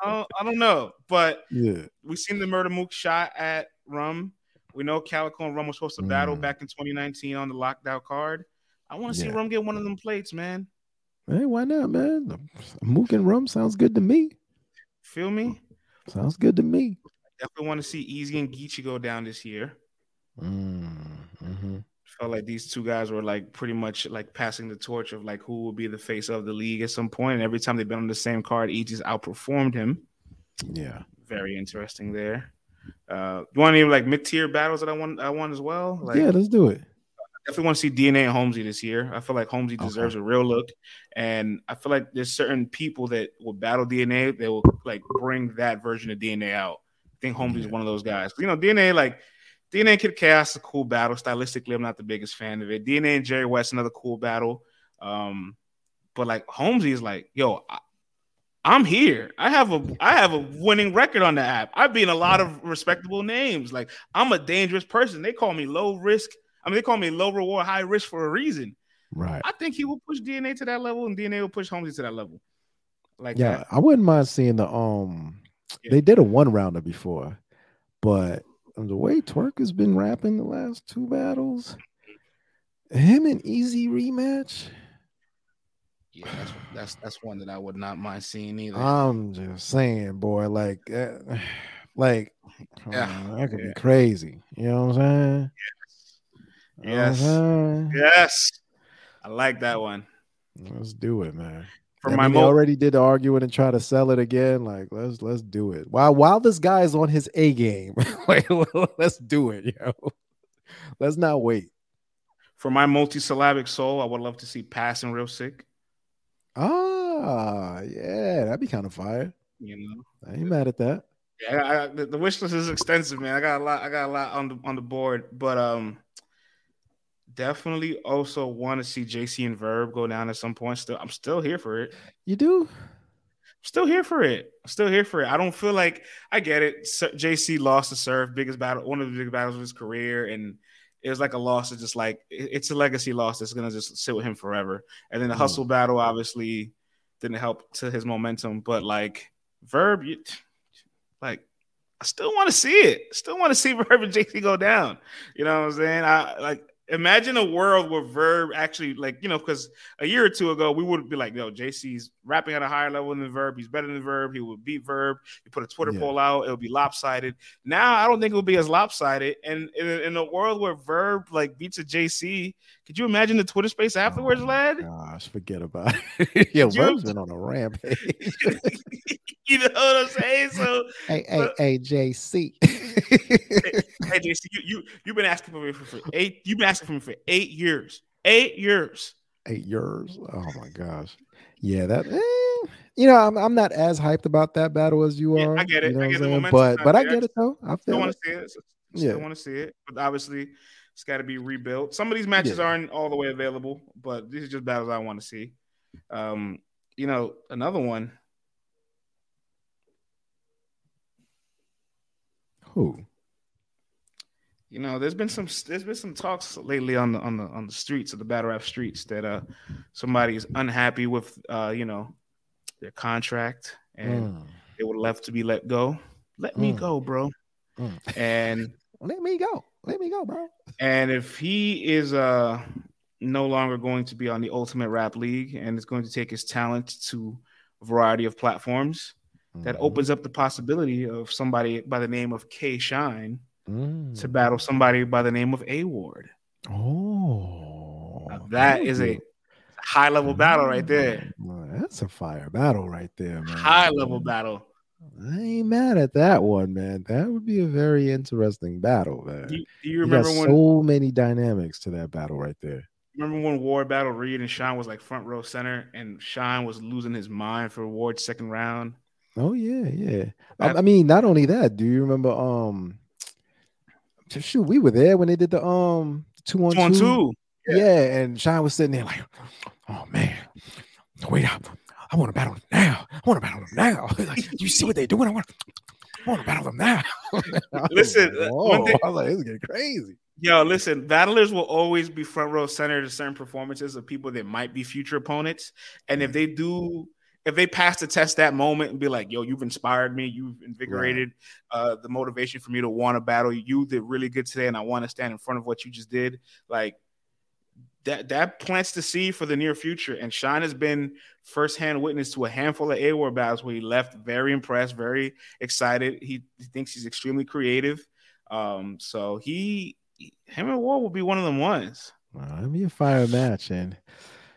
I, don't, know, but yeah, we seen the Murda Mook shot at Rum. We know Calicoe and Rum were supposed to mm. battle back in 2019 on the lockdown card. I want to see. Rum get one of them plates, man. Hey, why not, man? Mook and Rum sounds good to me. Feel me? Sounds good to me. I definitely want to see Eazy and Geechi go down this year. Mm, mm-hmm. Felt like these two guys were like pretty much like passing the torch of like who will be the face of the league at some point. And every time they've been on the same card, has outperformed him. Yeah, very interesting there. Uh, you want any like mid tier battles that I want? I want as well. Like, yeah, let's do it. I definitely want to see DNA and Holmesy this year. I feel like Holmesy okay. deserves a real look, and I feel like there's certain people that will battle DNA. They will like bring that version of DNA out. I think Holmesy is one of those guys. You know, DNA like DNA and Kid Chaos is a cool battle. Stylistically, I'm not the biggest fan of it. DNA and Jerry West another cool battle. Um, but like Holmesy is like, yo, I, I'm here. I have a I have a winning record on the app. I've been a lot of respectable names. Like I'm a dangerous person. They call me low risk. I mean, they call me low reward, high risk for a reason. Right. I think he will push DNA to that level, and DNA will push Holmesy to that level. Like yeah, that. I wouldn't mind seeing the um. Yeah. They did a one rounder before, but the way Twork has been rapping the last two battles, him and Eazy rematch. Yeah, that's that's that's one that I would not mind seeing either. I'm just saying, boy, like, uh, like, yeah, oh, that could yeah. be crazy. You know what I'm saying? Yes, yes, yes. I like that one. Let's do it, man. For I my mo- already did the arguing and try to sell it again. Like let's let's do it. While while this guy is on his A game, like, let's do it, yo. Let's not wait. For my multisyllabic soul, I would love to see passing real sick. Ah, yeah, that'd be kind of fire. You know, I ain't mad at that. Yeah, I, I, the, the wish list is extensive, man. I got a lot. I got a lot on the on the board, but um, definitely also want to see JC and Verb go down at some point. Still, I'm still here for it. You do? Still here for it. I'm Still here for it. I don't feel like I get it. JC lost the Surf, biggest battle, one of the biggest battles of his career, and it was like a loss. It's just like it's a legacy loss that's gonna just sit with him forever. And then the mm. hustle battle obviously didn't help to his momentum, but like Verb, you, like I still want to see it. Still want to see Verb and JC go down. You know what I'm saying? I like imagine a world where Verb actually like you know because a year or two ago we would be like yo JC's rapping at a higher level than Verb. He's better than Verb. He would beat Verb. You put a Twitter yeah. poll out it would be lopsided. Now I don't think it would be as lopsided. And in, in, a world where Verb like beats a JC could you imagine the Twitter space afterwards oh lad gosh forget about it yo Verb's been on a rampage you know what I'm saying so hey hey hey JC hey JC you you you've been asking for me for, for eight you've been asking for me for eight years. Eight years. Eight years. Oh my gosh. Yeah, that. Eh, you know, I'm, I'm not as hyped about that battle as you are. I get it. You know I get the momentum. But but I get it though. I still want to see it. Still yeah. want to see it. But obviously, it's got to be rebuilt. Some of these matches yeah. aren't all the way available, but these are just battles I want to see. Um, you know, another one. Who? you know, there's been some there's been some talks lately on the on the on the streets of the battle rap streets that uh somebody is unhappy with uh you know their contract and mm. they would love to be let go. Let mm. me go, bro. Mm. And let me go. Let me go, bro. And if he is uh no longer going to be on the Ultimate Rap League and is going to take his talent to a variety of platforms, that mm-hmm. opens up the possibility of somebody by the name of K Shine mm. to battle somebody by the name of A Ward. Oh, now that is a high level battle right there. Well, that's a fire battle right there, man. High level battle. I ain't mad at that one, man. That would be a very interesting battle, man. Do, do you remember when so many dynamics to that battle right there? Remember when Ward battled Reed and Sean was like front row center, and Sean was losing his mind for Ward's second round. Oh yeah, yeah. I, I mean, not only that. Do you remember um shoot, we were there when they did the um two on two. Two. Yeah. yeah. and Sean was sitting there like, oh man, wait up. I want to battle them now. I want to battle them now. like, you see what they're doing? I want to, I want to battle them now. listen, uh, Whoa, I was like, this is getting crazy. Yo, listen, battlers will always be front row center to certain performances of people that might be future opponents. And if they do if they pass the test that moment and be like, "Yo, you've inspired me, you've invigorated right. uh, the motivation for me to want to battle. You did really good today, and I want to stand in front of what you just did." Like that, that plants the seed for the near future. And Shine has been firsthand witness to a handful of A Ward battles where he left very impressed, very excited. He, he thinks he's extremely creative. Um, so he him and Ward will be one of them ones. Well, it'll be a fire match, and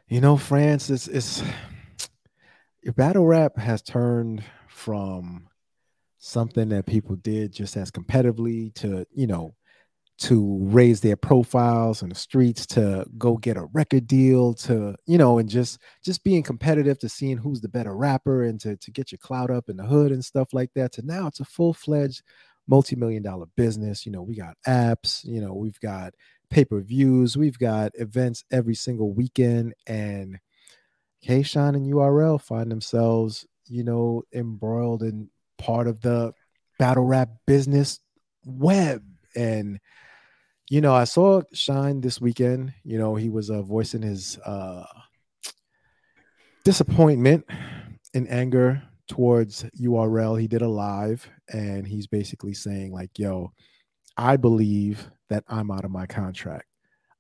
you know, France it's it's your battle rap has turned from something that people did just as competitively to you know to raise their profiles in the streets to go get a record deal to you know and just just being competitive to seeing who's the better rapper and to, to get your clout up in the hood and stuff like that to now it's a full-fledged multi-million dollar business. You know we got apps you know we've got pay-per-views we've got events every single weekend and K-Shine and URL find themselves you know embroiled in part of the battle rap business web. And you know, I saw Shine this weekend. You know, he was uh, voicing his uh, disappointment and anger towards URL. He did a live and he's basically saying, like, yo, I believe that I'm out of my contract.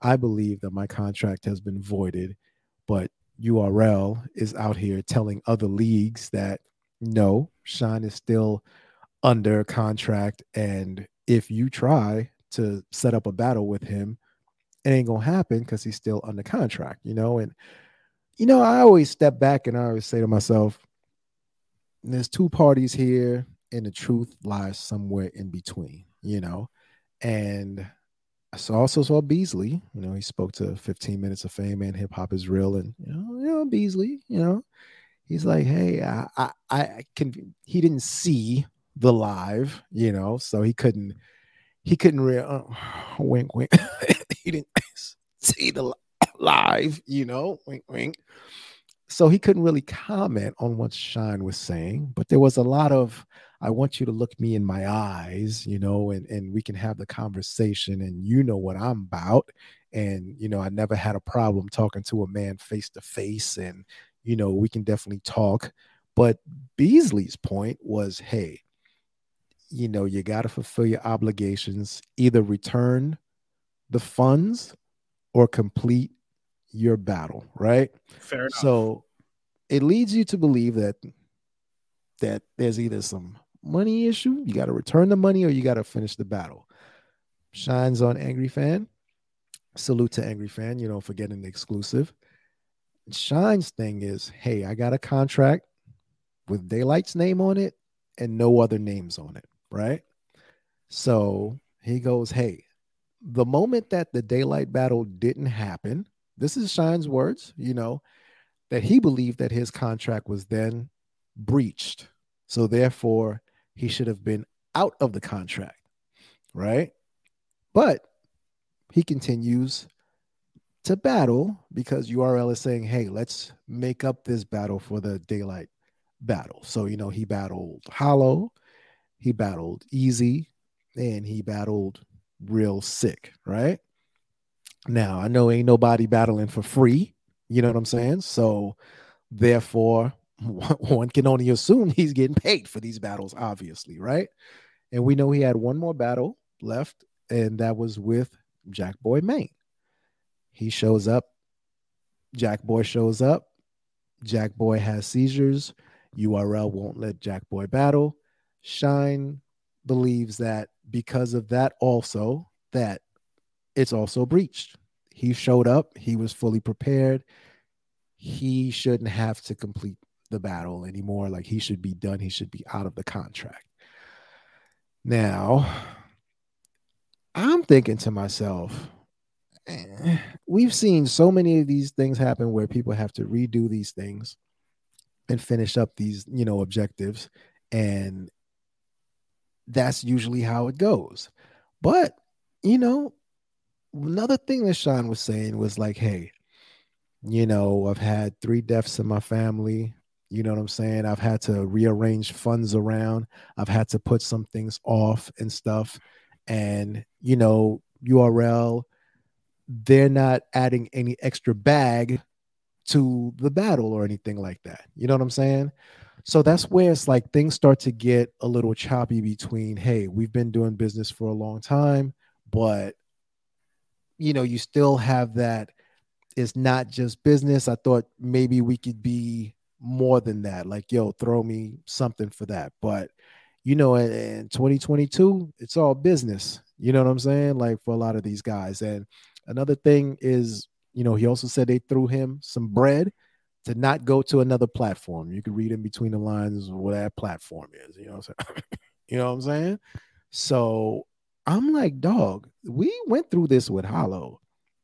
I believe that my contract has been voided, but URL is out here telling other leagues that no, Shine is still under contract. And if you try to set up a battle with him. It ain't gonna happen because he's still under contract, you know. And you know, I always step back and I always say to myself, there's two parties here, and the truth lies somewhere in between, you know. And I also saw Beasley, you know, he spoke to 15 minutes of fame and hip hop is real. And you know, you know, Beasley, you know, he's like, hey, I, I, I can he didn't see the live, you know, so he couldn't he couldn't really uh, wink wink. He didn't see the live you know wink wink. So he couldn't really comment on what shine was saying but there was a lot of i want you to look me in my eyes you know and and we can have the conversation and you know what i'm about. And you know i never had a problem talking to a man face to face and you know we can definitely talk. But beasley's point was hey you know, you got to fulfill your obligations, either return the funds or complete your battle, right? Fair enough. So it leads you to believe that that there's either some money issue, you got to return the money or you got to finish the battle. Shines on Angry Fan. Salute to Angry Fan, you know, for getting the exclusive. Shine's thing is, hey, I got a contract with Daylyt's name on it and no other names on it right? So he goes, Hey, the moment that the Daylyt battle didn't happen, this is Shine's words, you know, that he believed that his contract was then breached. So therefore, he should have been out of the contract, right? But he continues to battle because URL is saying, hey, let's make up this battle for the Daylyt battle. So, you know, he battled Hollow, he battled Eazy and he battled real sick, right? Now, I know ain't nobody battling for free, you know what I'm saying? So, therefore, one can only assume he's getting paid for these battles, obviously, right? And we know he had one more battle left, and that was with Jack Boy Maine. He shows up, Jack Boy shows up, Jack Boy has seizures. URL won't let Jack Boy battle. Shine believes that because of that, also, that it's also breached. He showed up, he was fully prepared. He shouldn't have to complete the battle anymore. Like he should be done, he should be out of the contract. Now, I'm thinking to myself, eh, we've seen so many of these things happen where people have to redo these things and finish up these, you know, objectives. And that's usually how it goes. But, you know, another thing that Sean was saying was like, hey, you know, I've had three deaths in my family. You know what I'm saying? I've had to rearrange funds around. I've had to put some things off and stuff. And, you know, URL, they're not adding any extra bag to the battle or anything like that. You know what I'm saying? So that's where it's like things start to get a little choppy between, hey, we've been doing business for a long time, but you know, you still have that it's not just business. I thought maybe we could be more than that. Like, yo, throw me something for that. But you know, in, in 2022, it's all business. You know what I'm saying? Like for a lot of these guys. And another thing is, you know, he also said they threw him some bread to not go to another platform. You can read in between the lines what that platform is. You know what I'm saying? you know what I'm saying? So I'm like, dog, we went through this with Hollow.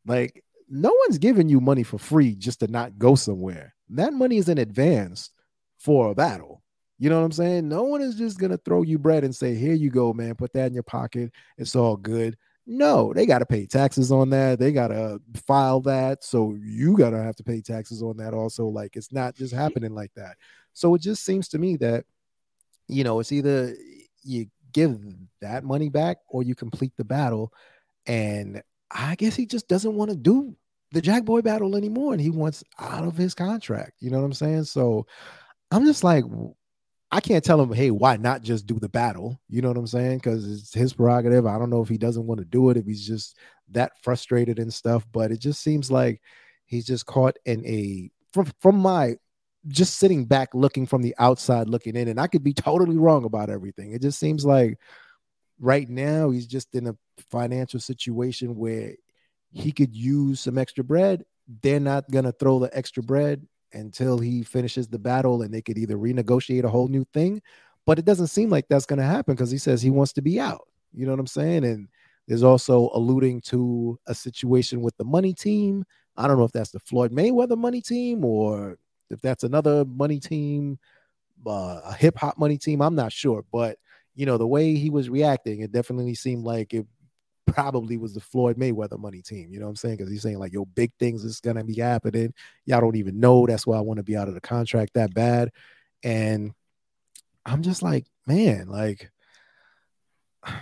Like, no one's giving you money for free just to not go somewhere. That money is in advance for a battle. You know what I'm saying? No one is just gonna throw you bread and say, "Here you go, man. Put that in your pocket. It's all good." No, they got to pay taxes on that. They got to file that. So you got to have to pay taxes on that also. Like it's not just mm-hmm. happening like that. So it just seems to me that, you know, it's either you give that money back or you complete the battle. And I guess he just doesn't want to do the Jack Boy battle anymore. And he wants out of his contract. You know what I'm saying? So I'm just like, I can't tell him, hey, why not just do the battle? You know what I'm saying? Because it's his prerogative. I don't know if he doesn't want to do it, if he's just that frustrated and stuff. But it just seems like he's just caught in a from from my just sitting back looking from the outside looking in, and I could be totally wrong about everything. It just seems like right now he's just in a financial situation where he could use some extra bread. They're not gonna throw the extra bread until he finishes the battle and they could either renegotiate a whole new thing. But it doesn't seem like that's going to happen because he says he wants to be out. You know what I'm saying? And there's also alluding to a situation with the money team. I don't know if that's the Floyd Mayweather money team or if that's another money team, uh, a hip hop money team. I'm not sure. But, you know, the way he was reacting, it definitely seemed like it probably was the Floyd Mayweather money team. You know what I'm saying? Because he's saying like, "Yo, big things is gonna be happening. Y'all don't even know. That's why I want to be out of the contract that bad." And I'm just like, man, like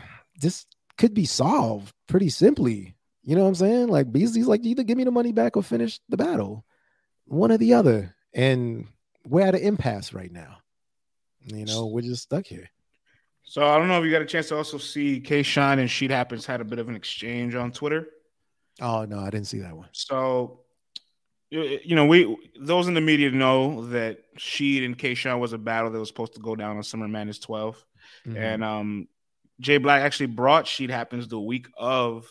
this could be solved pretty simply. You know what I'm saying? Like Beasley's like, either give me the money back or finish the battle, one or the other. And we're at an impasse right now. You know, we're just stuck here. So I don't know if you got a chance to also see K Shine and Sheed Happens had a bit of an exchange on Twitter. Oh no, I didn't see that one. So you know, we those in the media know that Sheed and K Shine was a battle that was supposed to go down on Summer Madness 12. Mm-hmm. And um Jay Black actually brought Sheed Happens the week of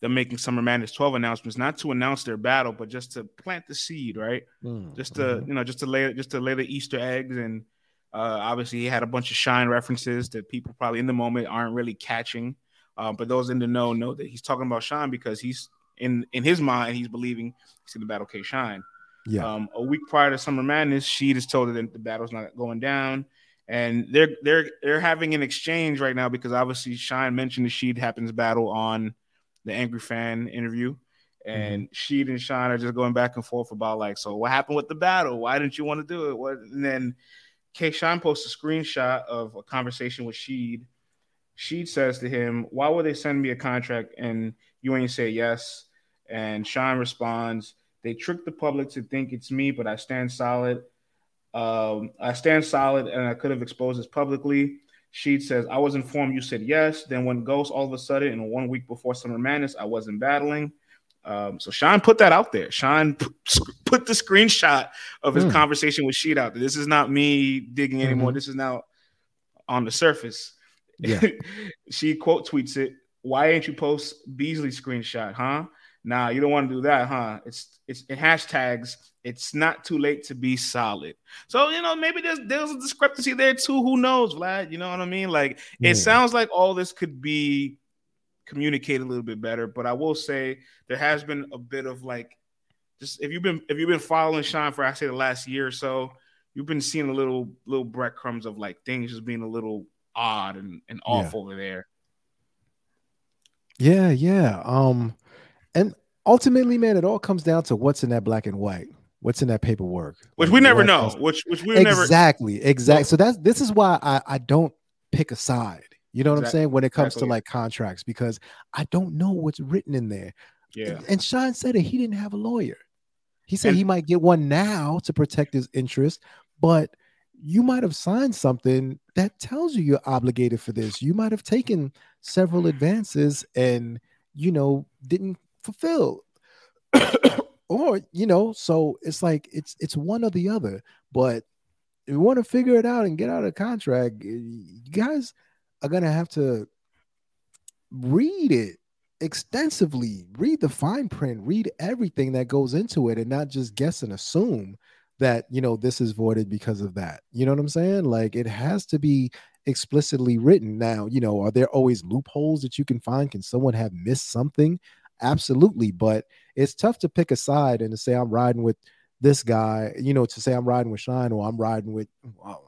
the making Summer Madness 12 announcements, not to announce their battle, but just to plant the seed, right? Mm-hmm. Just to, mm-hmm. you know, just to lay just to lay the Easter eggs and uh, obviously, he had a bunch of shine references that people probably in the moment aren't really catching. Uh, but those in the know know that he's talking about Shine because he's in in his mind he's believing he's in the battle K Shine. Yeah. Um, a week prior to Summer Madness, Sheed is told that the battle's not going down, and they're they're they're having an exchange right now because obviously Shine mentioned the Sheed happens battle on the Angry Fan interview, and mm-hmm. Sheed and Shine are just going back and forth about like, so what happened with the battle? Why didn't you want to do it? What? And then K. Shine posts a screenshot of a conversation with Sheed. Sheed says to him, Why would they send me a contract and you ain't say yes? And Shine responds, They trick the public to think it's me, but I stand solid. Um, I stand solid and I could have exposed this publicly. Sheed says, I was informed you said yes. Then when Ghost all of a sudden, in one week before Summer Madness, I wasn't battling. Um, so Sean put that out there. Sean put the screenshot of his mm. conversation with Sheed out there. This is not me digging anymore. Mm-hmm. This is now on the surface. Yeah. she quote tweets it. Why ain't you post Beasley screenshot, huh? Nah, you don't want to do that, huh? It's it's it hashtags. It's not too late to be solid. So you know maybe there's there's a discrepancy there too. Who knows, Vlad? You know what I mean? Like yeah. it sounds like all this could be communicate a little bit better. But I will say there has been a bit of like just if you've been if you've been following Sean for I say the last year or so, you've been seeing a little little breadcrumbs of like things just being a little odd and, and off yeah. over there. Yeah, yeah. Um and ultimately, man, it all comes down to what's in that black and white. What's in that paperwork? Which we never know. Which which we exactly, never exactly exactly. So that's this is why I, I don't pick a side. You know what exactly. I'm saying? When it comes exactly. to like contracts, because I don't know what's written in there. Yeah. And Sean said it. He didn't have a lawyer. He said and, he might get one now to protect his interest, but you might have signed something that tells you you're obligated for this. You might have taken several advances and you know didn't fulfill. or you know, so it's like it's it's one or the other. But if you want to figure it out and get out of contract, you guys are gonna have to read it extensively, read the fine print, read everything that goes into it, and not just guess and assume that you know this is voided because of that. You know what I'm saying? Like it has to be explicitly written. Now, you know, are there always loopholes that you can find? Can someone have missed something? Absolutely, but it's tough to pick a side and to say I'm riding with this guy, you know, to say I'm riding with Shine or I'm riding with well,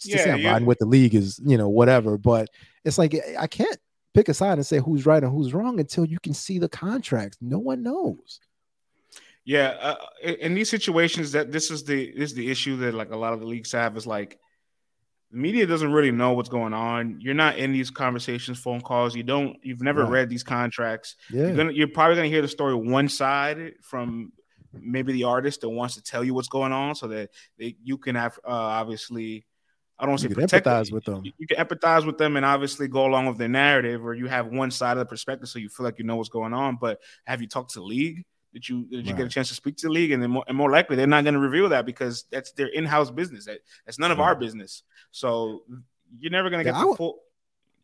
to yeah, say I'm riding with the league is, you know, whatever. But it's like I can't pick a side and say who's right and who's wrong until you can see the contracts. No one knows. Yeah, uh, in these situations, that this is the this is the issue that like a lot of the leagues have is like the media doesn't really know what's going on. You're not in these conversations, phone calls. You don't. You've never right. read these contracts. Yeah. You're, gonna, you're probably gonna hear the story one side from maybe the artist that wants to tell you what's going on, so that they, you can have uh, obviously. I don't want to say protect empathize them. with them. You, you can empathize with them and obviously go along with their narrative, or you have one side of the perspective, so you feel like you know what's going on. But have you talked to the league? Did you did you right. get a chance to speak to the league? And then more, and more likely, they're not going to reveal that because that's their in-house business. That, that's none of right. our business. So you're never going to get the full.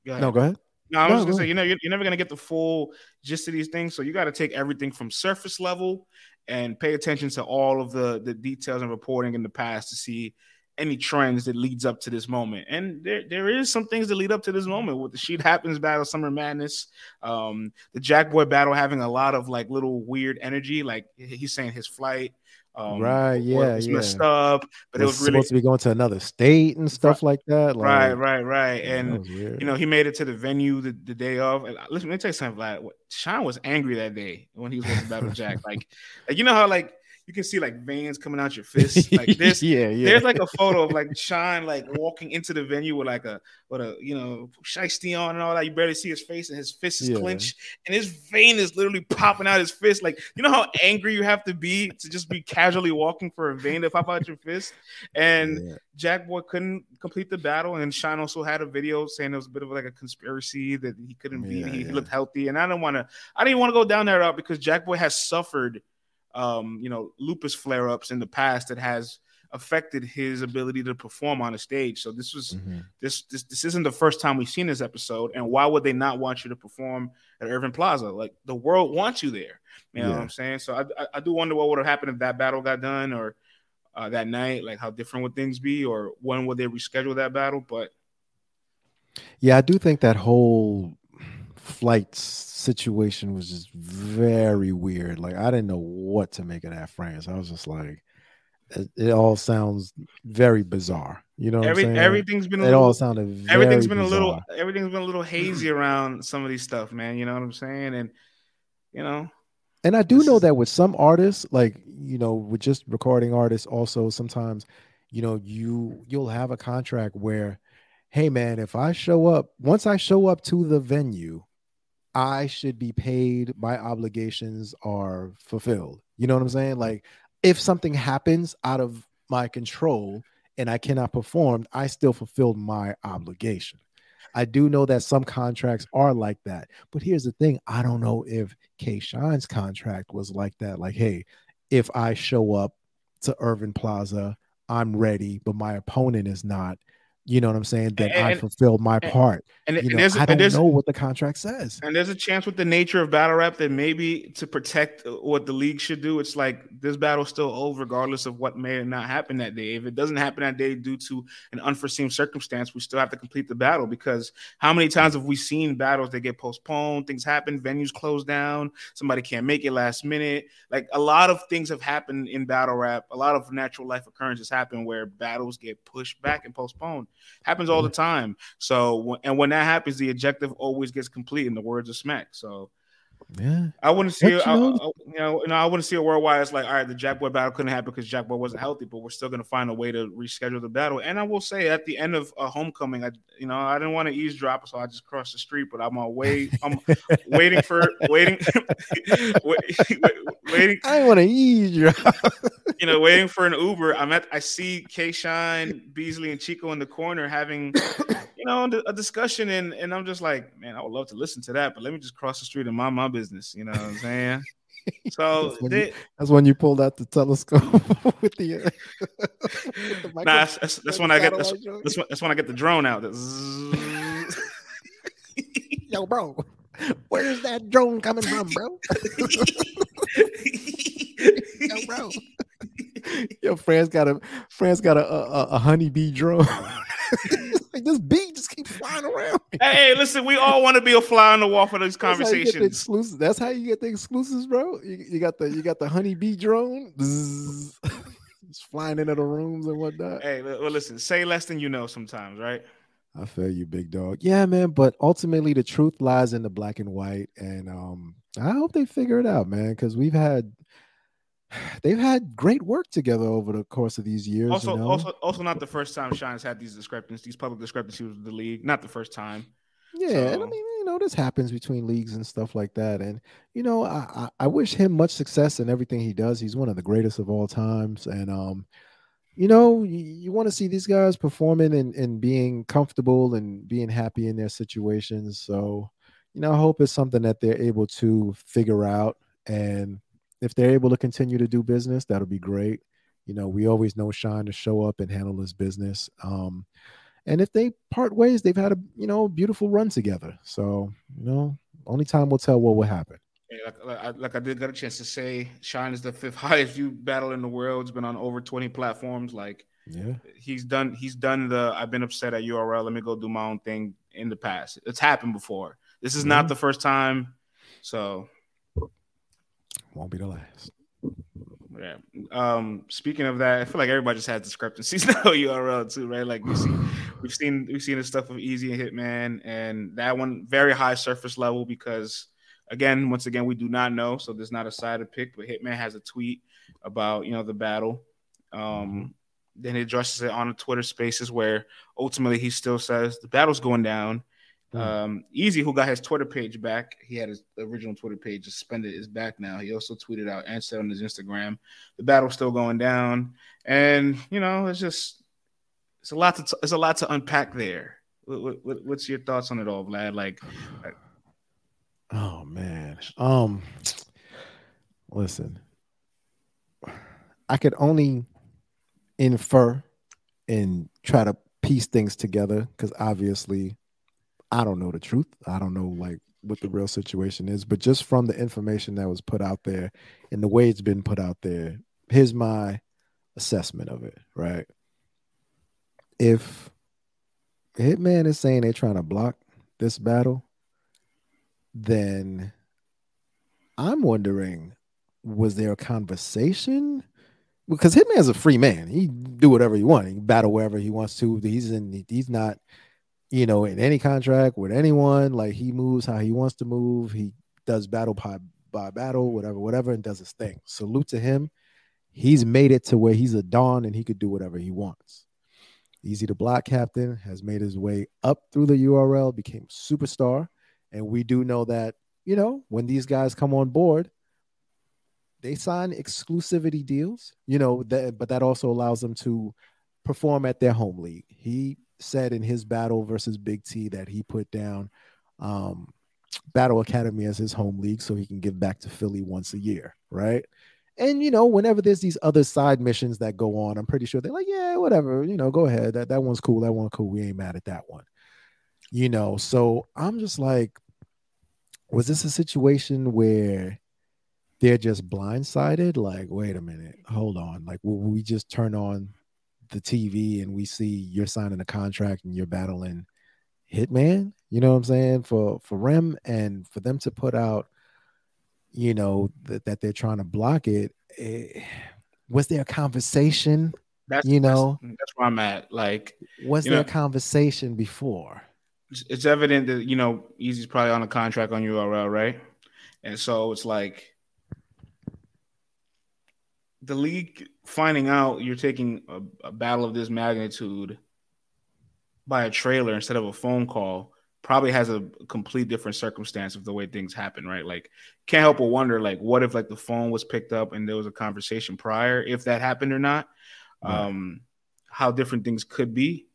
Go no, go ahead. No, I'm no, just gonna say, you know, you're, you're never gonna get the full gist of these things. So you got to take everything from surface level and pay attention to all of the the details and reporting in the past to see any trends that leads up to this moment. And there, there is some things that lead up to this moment with the Sheed Happens battle, Summer Madness, um, the Jack Boy battle having a lot of like little weird energy. Like he's saying his flight, um, right, yeah, yeah. messed up, but it was, really supposed to be going to another state and stuff right, like that. Like, right, right, right. And you know, he made it to the venue the, the day of. And uh, listen, let me tell you something. Like, Sean was angry that day when he was with Battle Jack. Like, like you know how like you can see like veins coming out your fist like this. yeah, yeah. There's like a photo of like Shine like walking into the venue with like a with a you know shiesty on and all that. You barely see his face and his fist is yeah. clenched and his vein is literally popping out his fist. Like you know how angry you have to be to just be casually walking for a vein to pop out your fist. And yeah. Jack Boy couldn't complete the battle, and Shine also had a video saying it was a bit of like a conspiracy that he couldn't yeah, beat. He, he looked healthy, and I don't want to. I didn't want to go down that route because Jack Boy has suffered um, you know, lupus flare ups in the past that has affected his ability to perform on a stage. So this was mm-hmm. this, this this isn't the first time we've seen this episode. And why would they not want you to perform at Irving Plaza? Like the world wants you there. You know yeah. what I'm saying? So I, I, I do wonder what would have happened if that battle got done or uh, that night. Like how different would things be, or when would they reschedule that battle? But yeah, I do think that whole flights situation was just very weird. Like I didn't know what to make of that France. I was just like, it, it all sounds very bizarre. You know, Every, everything's been. it little, all sounded. everything's been bizarre. a little. Everything's been a little hazy around some of these stuff, man. You know what I'm saying? And you know. And I do know that with some artists, like you know, with just recording artists, also sometimes, you know, you you'll have a contract where, hey man, if I show up, once I show up to the venue, I should be paid, my obligations are fulfilled. You know what I'm saying? Like if something happens out of my control and I cannot perform, I still fulfilled my obligation. I do know that some contracts are like that. But here's the thing I don't know if K Shine's contract was like that. Like, hey, if I show up to Irving Plaza, I'm ready, but my opponent is not. You know what I'm saying? That and, I fulfilled my and, part. And, you know, and I don't know what the contract says. And there's a chance with the nature of battle rap that maybe to protect uh, what the league should do, it's like this battle's still over, regardless of what may or not happen that day. If it doesn't happen that day due to an unforeseen circumstance, we still have to complete the battle because how many times have we seen battles that get postponed? Things happen, venues close down, somebody can't make it last minute. Like a lot of things have happened in battle rap. A lot of natural life occurrences happen where battles get pushed back and postponed. Happens all the mm-hmm. time. So, and when that happens, the objective always gets complete. In the words of Smack. So, yeah, I wouldn't see. I, I, you know, you know, I wouldn't see a world where it's like, all right, the Jack Boy battle couldn't happen because Jack Boy wasn't healthy, but we're still going to find a way to reschedule the battle. And I will say, at the end of a homecoming, I, you know, I didn't want to eavesdrop, so I just crossed the street. But I'm on way, I'm waiting for waiting, waiting. I want to eavesdrop. you know, waiting for an Uber. I'm at. I see K Shine, Beasley, and Chico in the corner having know, a discussion, and and I'm just like, man, I would love to listen to that, but let me just cross the street and mind my business. You know what I'm saying? So that's when, they, you, that's when you pulled out the telescope with the. Uh, with the nah, that's, that's, that's when I get that's, that's, when, that's when I get the drone out. Yo, bro. Where's that drone coming from, bro? Yo, bro. Yo, France got a France got a a, a honeybee drone. like this bee just keeps flying around. Hey, hey, listen, we all want to be a fly on the wall for these conversations. That's how. That's how you get the exclusives, bro. You, you got the you got the honeybee drone. it's flying into the rooms and whatnot. Hey, well, listen, say less than you know sometimes, right? I feel you, big dog. Yeah, man. But ultimately, the truth lies in the black and white, and um, I hope they figure it out, man. Because we've had they've had great work together over the course of these years. Also, you know? also, also, not the first time Shine's had these discrepancies, these public discrepancies with the league. Not the first time. Yeah, so. and I mean, you know, this happens between leagues and stuff like that. And you know, I, I, I wish him much success in everything he does. He's one of the greatest of all times, and um, you know, you, you want to see these guys performing and, and being comfortable and being happy in their situations. So, you know, I hope it's something that they're able to figure out and if they're able to continue to do business, that'll be great. You know, we always know Shine to show up and handle his business. Um, and if they part ways, they've had a you know beautiful run together. So you know, only time will tell what will happen. Yeah, like, like, I, like I did get a chance to say, Shine is the fifth highest viewed battle in the world. It's been on over twenty platforms. Like, yeah, he's done. He's done the. I've been upset at URL. Let me go do my own thing in the past. It's happened before. This is mm-hmm. not the first time. So won't be the last. Yeah. Um, speaking of that, I feel like everybody just has discrepancies now URL too, right? Like we see we've seen we've seen the stuff of Eazy and Hitman, and that one very high surface level because again, once again, we do not know, so there's not a side to pick, but Hitman has a tweet about you know the battle. Um, mm-hmm. then he addresses it on the Twitter spaces where ultimately he still says the battle's going down Mm. Um, Eazy, who got his Twitter page back, he had his original Twitter page suspended, is back now. He also tweeted out and said on his Instagram, the battle's still going down, and you know, it's just it's a lot to t- it's a lot to unpack there. What, what, what's your thoughts on it all, Vlad? Like, like, oh man, um, listen, I could only infer and try to piece things together because obviously I don't know the truth. I don't know like what the real situation is, but just from the information that was put out there and the way it's been put out there, here's my assessment of it, right? If Hitman is saying they're trying to block this battle, then I'm wondering was there a conversation? Because Hitman's a free man. He do whatever he wants. He battle wherever he wants to. He's in he's not you know, in any contract with anyone. Like he moves how he wants to move. He does battle by, by battle, whatever, whatever, and does his thing. Salute to him. He's made it to where he's a Don and he could do whatever he wants. Eazy to Block Captain has made his way up through the URL, became superstar. And we do know that, you know, when these guys come on board, they sign exclusivity deals, you know, that, but that also allows them to perform at their home league. He said in his battle versus Big T that he put down um, Battle Academy as his home league so he can give back to Philly once a year, right? And you know, whenever there's these other side missions that go on, I'm pretty sure they're like, yeah, whatever, you know, go ahead. That that one's cool. That one cool. We ain't mad at that one. You know, so I'm just like, was this a situation where they're just blindsided? Like, wait a minute, hold on. Like, will we just turn on the TV and we see you're signing a contract and you're battling Hitman, you know what I'm saying? For for Rem and for them to put out, you know, that, that they're trying to block it, it, eh, was there a conversation? That's you know, that's, that's where I'm at. Like, was there know, a conversation before? It's evident that you know Eazy's probably on a contract on URL, right? And so it's like the league finding out you're taking a, a, battle of this magnitude by a trailer instead of a phone call probably has a complete different circumstance of the way things happen, right? Like, can't help but wonder, like, what if like the phone was picked up and there was a conversation prior, if that happened or not, right. um, how different things could be,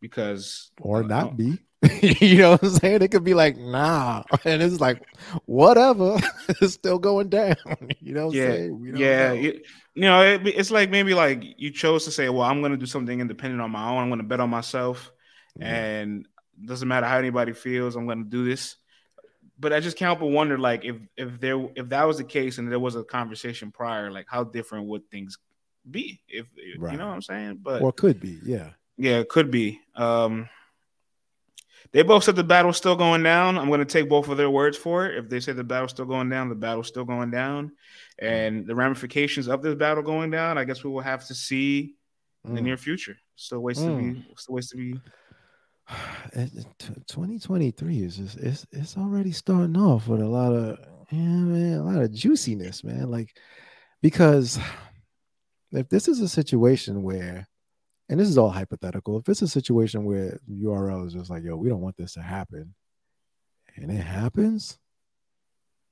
because or not be. you know what I'm saying? It could be like, nah. And it's like, whatever. it's still going down. You know yeah, Yeah. Know. It, you know, it, it's like maybe like you chose to say, well, I'm going to do something independent on my own. I'm going to bet on myself. And doesn't matter how anybody feels, I'm going to do this. but I just can't help but wonder, like, if if there if that was the case and there was a conversation prior, like, how different would things be? If right. you know what I'm saying, but or could be, yeah, yeah, it could be. Um, they both said the battle's still going down. I'm going to take both of their words for it. If they say the battle's still going down, the battle's still going down, and the ramifications of this battle going down, I guess we will have to see in the mm. near future. Still ways mm. to be. Still ways to be 2023 is just it's it's already starting off with a lot of yeah man a lot of juiciness man like because if this is a situation where and this is all hypothetical if it's a situation where url is just like yo we don't want this to happen and it happens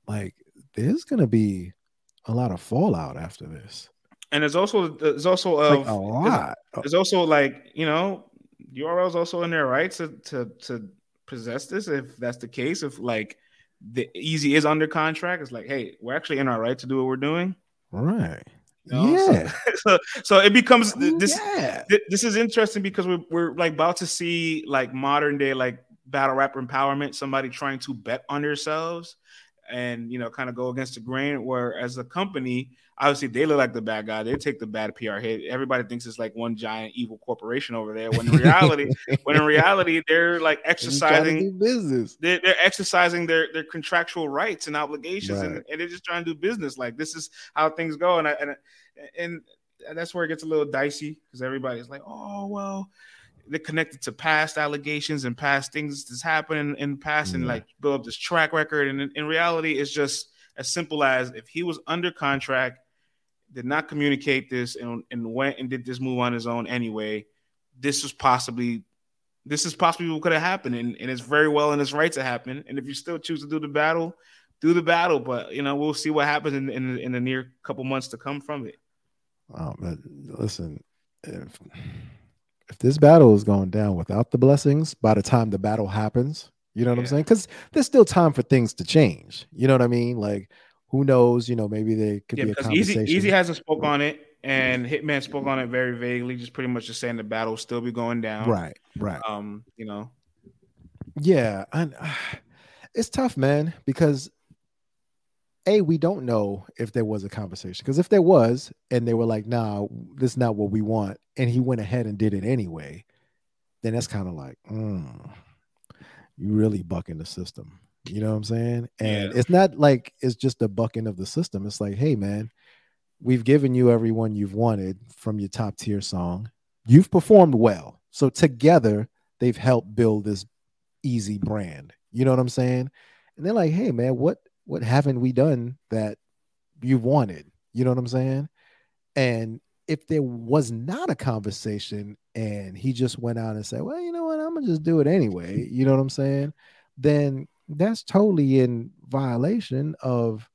like there's gonna be a lot of fallout after this and there's also there's also uh, like a lot there's also like you know URL is also in their right to to to possess this if that's the case. If like the Eazy is under contract, it's like, hey, we're actually in our right to do what we're doing. Right. You know? Yeah. So, so, so, it becomes oh, this. Yeah. This is interesting because we're we're like about to see like modern day like battle rap empowerment. Somebody trying to bet on themselves and you know kind of go against the grain. Where as a company, obviously they look like the bad guy. They take the bad PR hit. Everybody thinks it's like one giant evil corporation over there. When in reality, when in reality, they're like exercising business. They're, they're, exercising their their contractual rights and obligations, right. and, and, they're just trying to do business. Like this is how things go, and I, and and that's where it gets a little dicey because everybody's like, oh well. They're connected to past allegations and past things that's happened in the past, and mm. like build up this track record. And in, in reality, it's just as simple as if he was under contract did not communicate this and, and went and did this move on his own anyway, this was possibly this is possibly what could have happened, and, and it's very well in its right to happen. And if you still choose to do the battle, do the battle. But you know, we'll see what happens in in, in the near couple months to come from it. Oh, but listen, if if this battle is going down without the blessings, by the time the battle happens, you know what yeah. I'm saying? Because there's still time for things to change. You know what I mean? Like who knows? You know, maybe they could yeah, be a conversation. Eazy, Eazy hasn't spoke on it, and Hitman spoke on it very vaguely, just pretty much just saying the battle will still be going down. Right, right. Um, you know, yeah, and uh, it's tough, man, because a we don't know if there was a conversation because if there was, and they were like, "Nah, this is not what we want," and he went ahead and did it anyway, then that's kind of like, mm, you really bucking the system. You know what I'm saying? And yeah. it's not like it's just a bucking of the system. It's like, hey, man, we've given you everyone you've wanted from your top tier song. You've performed well. So together, they've helped build this Eazy brand. You know what I'm saying? And they're like, hey, man, what what haven't we done that you've wanted? You know what I'm saying? And if there was not a conversation and he just went out and said, well, you know what, I'm gonna just do it anyway. You know what I'm saying? Then that's totally in violation of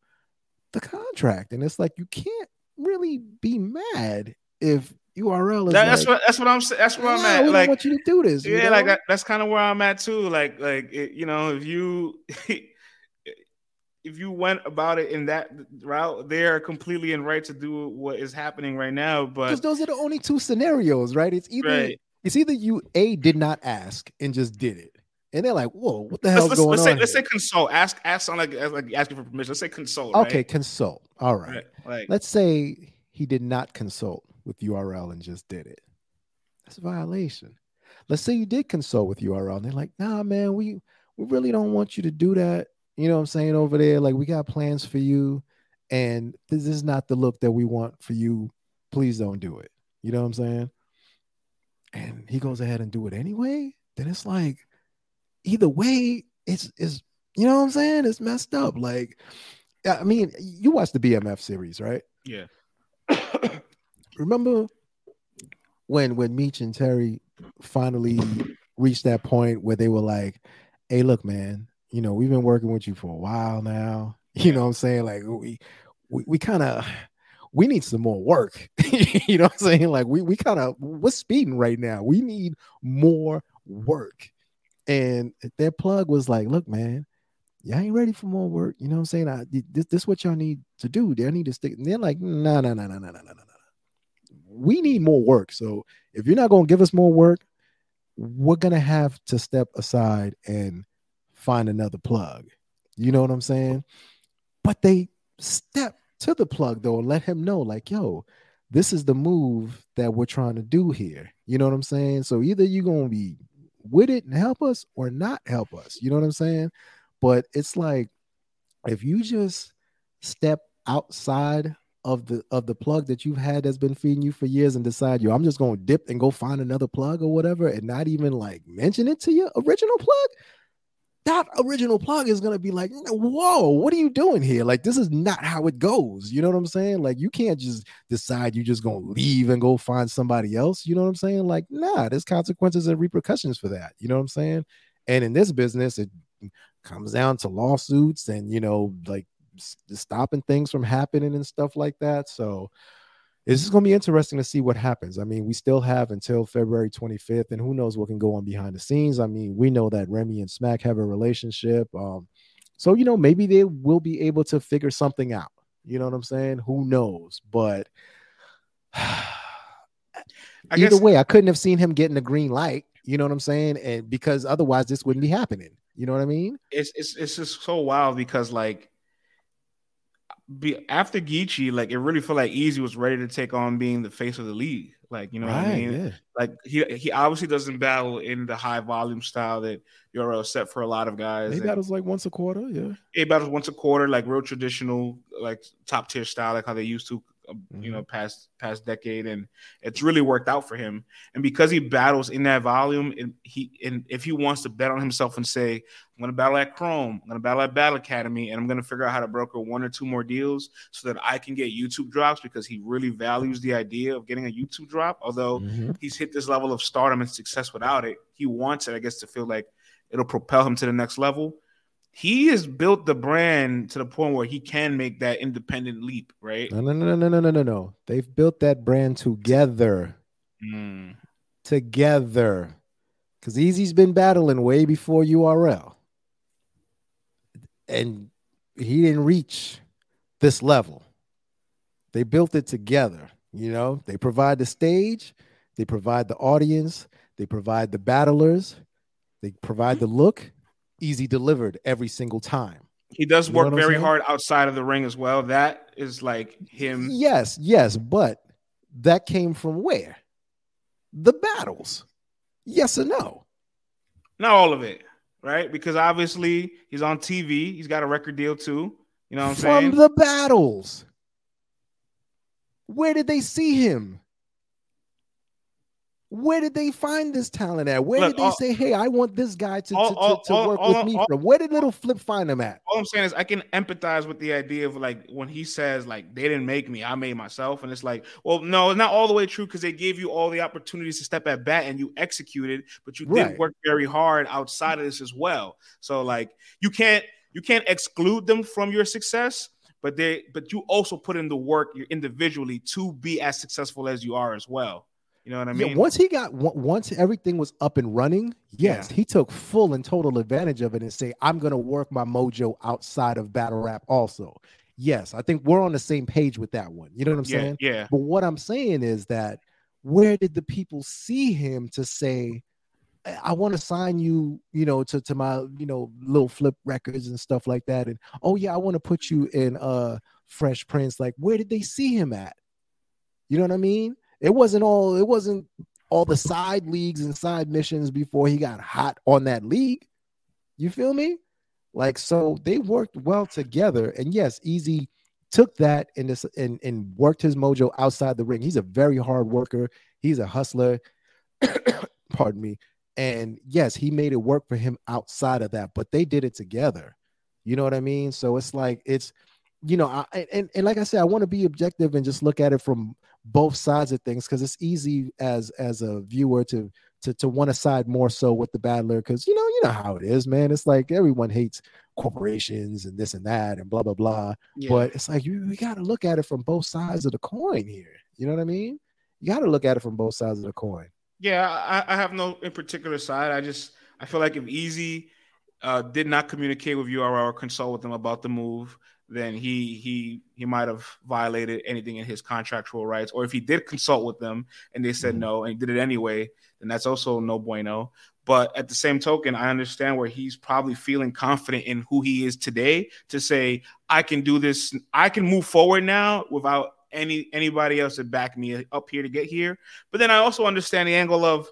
the contract. And it's like you can't really be mad if URL is that, that's what that's what I'm saying. that's where I'm at. We Like, want you to do this. Yeah, know? like that, that's kind of where I'm at too. Like, like it, you know, if you if you went about it in that route, they are completely in right to do what is happening right now. But because those are the only two scenarios, right? It's either right. it's either you a did not ask and just did it, and they're like, "Whoa, what the hell's let's, going let's on?" Say, let's say consult. Ask, ask on like, like asking for permission. Let's say consult. Okay, right? consult. All right. right. Like, let's say he did not consult with URL and just did it. That's a violation. Let's say you did consult with URL and they're like, "Nah, man, we we really don't want you to do that." You know what I'm saying over there? Like, we got plans for you, and this is not the look that we want for you. Please don't do it. You know what I'm saying? And he goes ahead and do it anyway. Then it's like either way, it's it's you know what I'm saying? It's messed up. Like, I mean, you watched the BMF series, right? Yeah. Remember when when Meech and Terry finally reached that point where they were like, "Hey, look, man, you know, we've been working with you for a while now. You know what I'm saying? Like we we, we kind of we need some more work. you know what I'm saying? Like we we kind of we're speeding right now. We need more work. And their plug was like, look, man, y'all ain't ready for more work. You know what I'm saying? I, this, this what y'all need to do. They need to stick. And they're like, no, no, no, no, no, no, no, no. We need more work. So if you're not going to give us more work, we're going to have to step aside and find another plug. You know what I'm saying? But they step to the plug though and let him know, like, yo, this is the move that we're trying to do here. You know what I'm saying? So either you're gonna be with it and help us or not help us. You know what I'm saying? But it's like if you just step outside of the of the plug that you've had that's been feeding you for years and decide, yo, I'm just gonna dip and go find another plug or whatever, and not even like mention it to your original plug, that original plug is gonna be like, whoa, what are you doing here? Like, this is not how it goes. You know what I'm saying? Like, you can't just decide you're just gonna leave and go find somebody else. You know what I'm saying? Like, nah, there's consequences and repercussions for that. You know what I'm saying? And in this business, it comes down to lawsuits and you know, like stopping things from happening and stuff like that. So it's just going to be interesting to see what happens. I mean, we still have until February 25th, and who knows what can go on behind the scenes. I mean, we know that Remy and Smack have a relationship. Um, so, you know, maybe they will be able to figure something out. You know what I'm saying? Who knows? But either guess, way, I couldn't have seen him getting the green light. You know what I'm saying? And because otherwise, this wouldn't be happening. You know what I mean? It's it's it's just so wild because like be after Geechi, like it really felt like Eazy was ready to take on being the face of the league. Like, you know right, what I mean? Yeah. Like he he obviously doesn't battle in the high volume style that you're set for a lot of guys. He battles like once a quarter, yeah. He battles once a quarter, like real traditional, like top tier style, like how they used to mm-hmm. you know, past past decade, and it's really worked out for him. And because he battles in that volume, and he and if he wants to bet on himself and say, "I'm going to battle at Chrome, I'm going to battle at Battle Academy, and I'm going to figure out how to broker one or two more deals so that I can get YouTube drops," because he really values the idea of getting a YouTube drop. Although mm-hmm. he's hit this level of stardom and success without it, he wants it, I guess, to feel like it'll propel him to the next level he has built the brand to the point where he can make that independent leap, right? No, no, no, no, no, no, no, no. They've built that brand together. Mm. Together. Because Eazy's been battling way before URL. And he didn't reach this level. They built it together. You know, they provide the stage, they provide the audience, they provide the battlers, they provide the look, Eazy delivered every single time. He does you work very hard outside of the ring as well. That is like him. Yes, yes, but that came from where? The battles. Yes or no? Not all of it, right? Because obviously he's on TV. He's got a record deal too. You know what I'm from saying? From the battles. Where did they see him? Where did they find this talent at? Where Look, did they all, say, "Hey, I want this guy to, all, to, all, to, work with me from"? Where did Little Flip find him at? All I'm saying is, I can empathize with the idea of like when he says, "Like they didn't make me, I made myself," and it's like, well, no, it's not all the way true because they gave you all the opportunities to step at bat and you executed, but you right. did work very hard outside of this as well. So like, you can't you can't exclude them from your success, but they but you also put in the work individually to be as successful as you are as well. You know what I mean? Yeah, once he got once everything was up and running, yes, yeah. he took full and total advantage of it and say, "I'm going to work my mojo outside of battle rap also." Yes, I think we're on the same page with that one. You know what I'm yeah, saying? Yeah. But what I'm saying is that where did the people see him to say, I want to sign you, you know, to, to my, you know, little flip records and stuff like that. And oh yeah, I want to put you in uh Fresh Prince. Like, where did they see him at? You know what I mean? It wasn't all it wasn't all the side leagues and side missions before he got hot on that league. You feel me? Like so they worked well together. And yes, Eazy took that and this and, and worked his mojo outside the ring. He's a very hard worker. He's a hustler. Pardon me. And yes, he made it work for him outside of that, but they did it together. You know what I mean? So it's like it's you know, I, and and like I said, I want to be objective and just look at it from both sides of things because it's easy as as a viewer to to to want to side more so with the battler because you know you know how it is, man. It's like everyone hates corporations and this and that and blah blah blah. Yeah. But it's like you, you got to look at it from both sides of the coin here. You know what I mean? You got to look at it from both sides of the coin. Yeah, I, I have no in particular side. I just I feel like if Eazy uh, did not communicate with URL or consult with them about the move, then he he he might have violated anything in his contractual rights. Or if he did consult with them and they said mm-hmm. no and he did it anyway, then that's also no bueno. But at the same token, I understand where he's probably feeling confident in who he is today to say, I can do this, I can move forward now without any anybody else to back me up here to get here. But then I also understand the angle of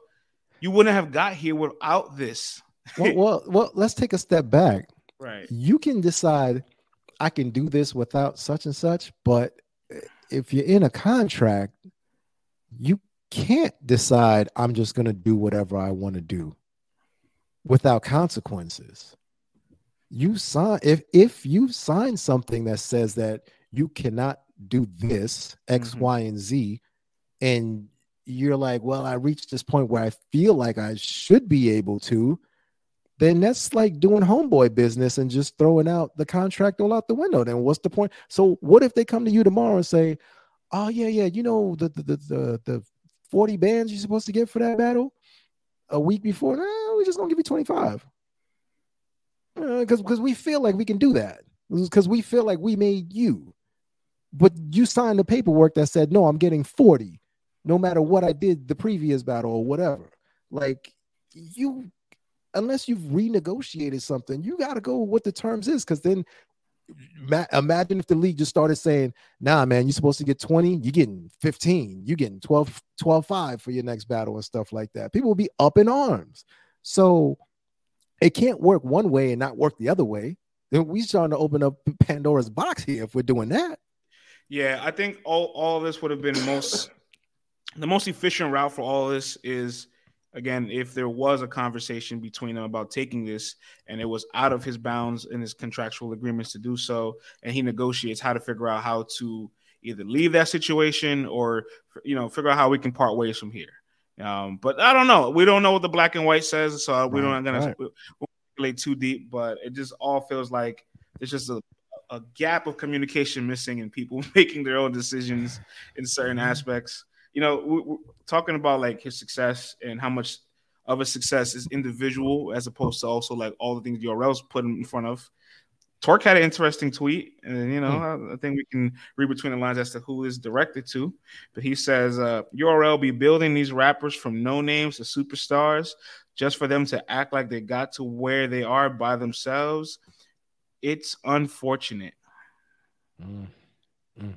you wouldn't have got here without this. well, well, well, let's take a step back. Right. You can decide I can do this without such and such, but if you're in a contract, you can't decide I'm just going to do whatever I want to do without consequences. You sign if if you sign something that says that you cannot do this X, mm-hmm. Y, and Z, and you're like, well, I reached this point where I feel like I should be able to, then that's like doing homeboy business and just throwing out the contract all out the window. Then what's the point? So what if they come to you tomorrow and say, oh yeah, yeah, you know the the the the, the 40 bands you're supposed to get for that battle a week before? Nah, we just gonna give you 25. Because uh, because we feel like we can do that. Because we feel like we made you but you signed the paperwork that said no i'm getting 40 no matter what i did the previous battle or whatever like you unless you've renegotiated something you got to go what the terms is because then ma- imagine if the league just started saying nah man you're supposed to get 20 you're getting 15 you're getting 12 12 5 for your next battle and stuff like that. People will be up in arms. So it can't work one way and not work the other way. Then we starting to open up pandora's box here if we're doing that. Yeah, I think all all this would have been most the most efficient route for all this is again if there was a conversation between them about taking this and it was out of his bounds in his contractual agreements to do so and he negotiates how to figure out how to either leave that situation or you know figure out how we can part ways from here um, but i don't know we don't know what the black and white says so we right, don't gonna right. speculate too deep but it just all feels like it's just a a gap of communication missing and people making their own decisions in certain mm-hmm. aspects. You know, we're talking about like his success and how much of a success is individual as opposed to also like all the things URL's put in front of. Torque had an interesting tweet, and you know, mm. I, I, think we can read between the lines as to who is directed to. But he says, uh, "URL be building these rappers from no names to superstars, just for them to act like they got to where they are by themselves it's unfortunate. Mm. Mm.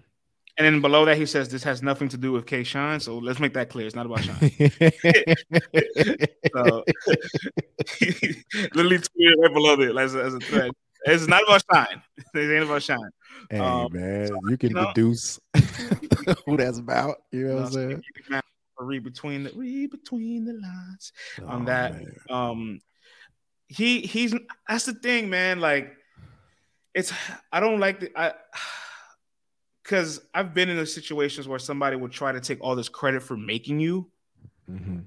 And then below that, he says this has nothing to do with K Shine. So let's make that clear. It's not about Shine. so, literally tweeted right below it as a, as a thread. It's not about Shine. It ain't about Shine. Hey um, man, so, you can you know, deduce who that's about. You know what I'm saying? Read between the read between the lines oh, on that. Man. Um, he he's that's the thing, man. Like it's I don't like the I because I've been in those situations where somebody would try to take all this credit for making you. Mm-hmm.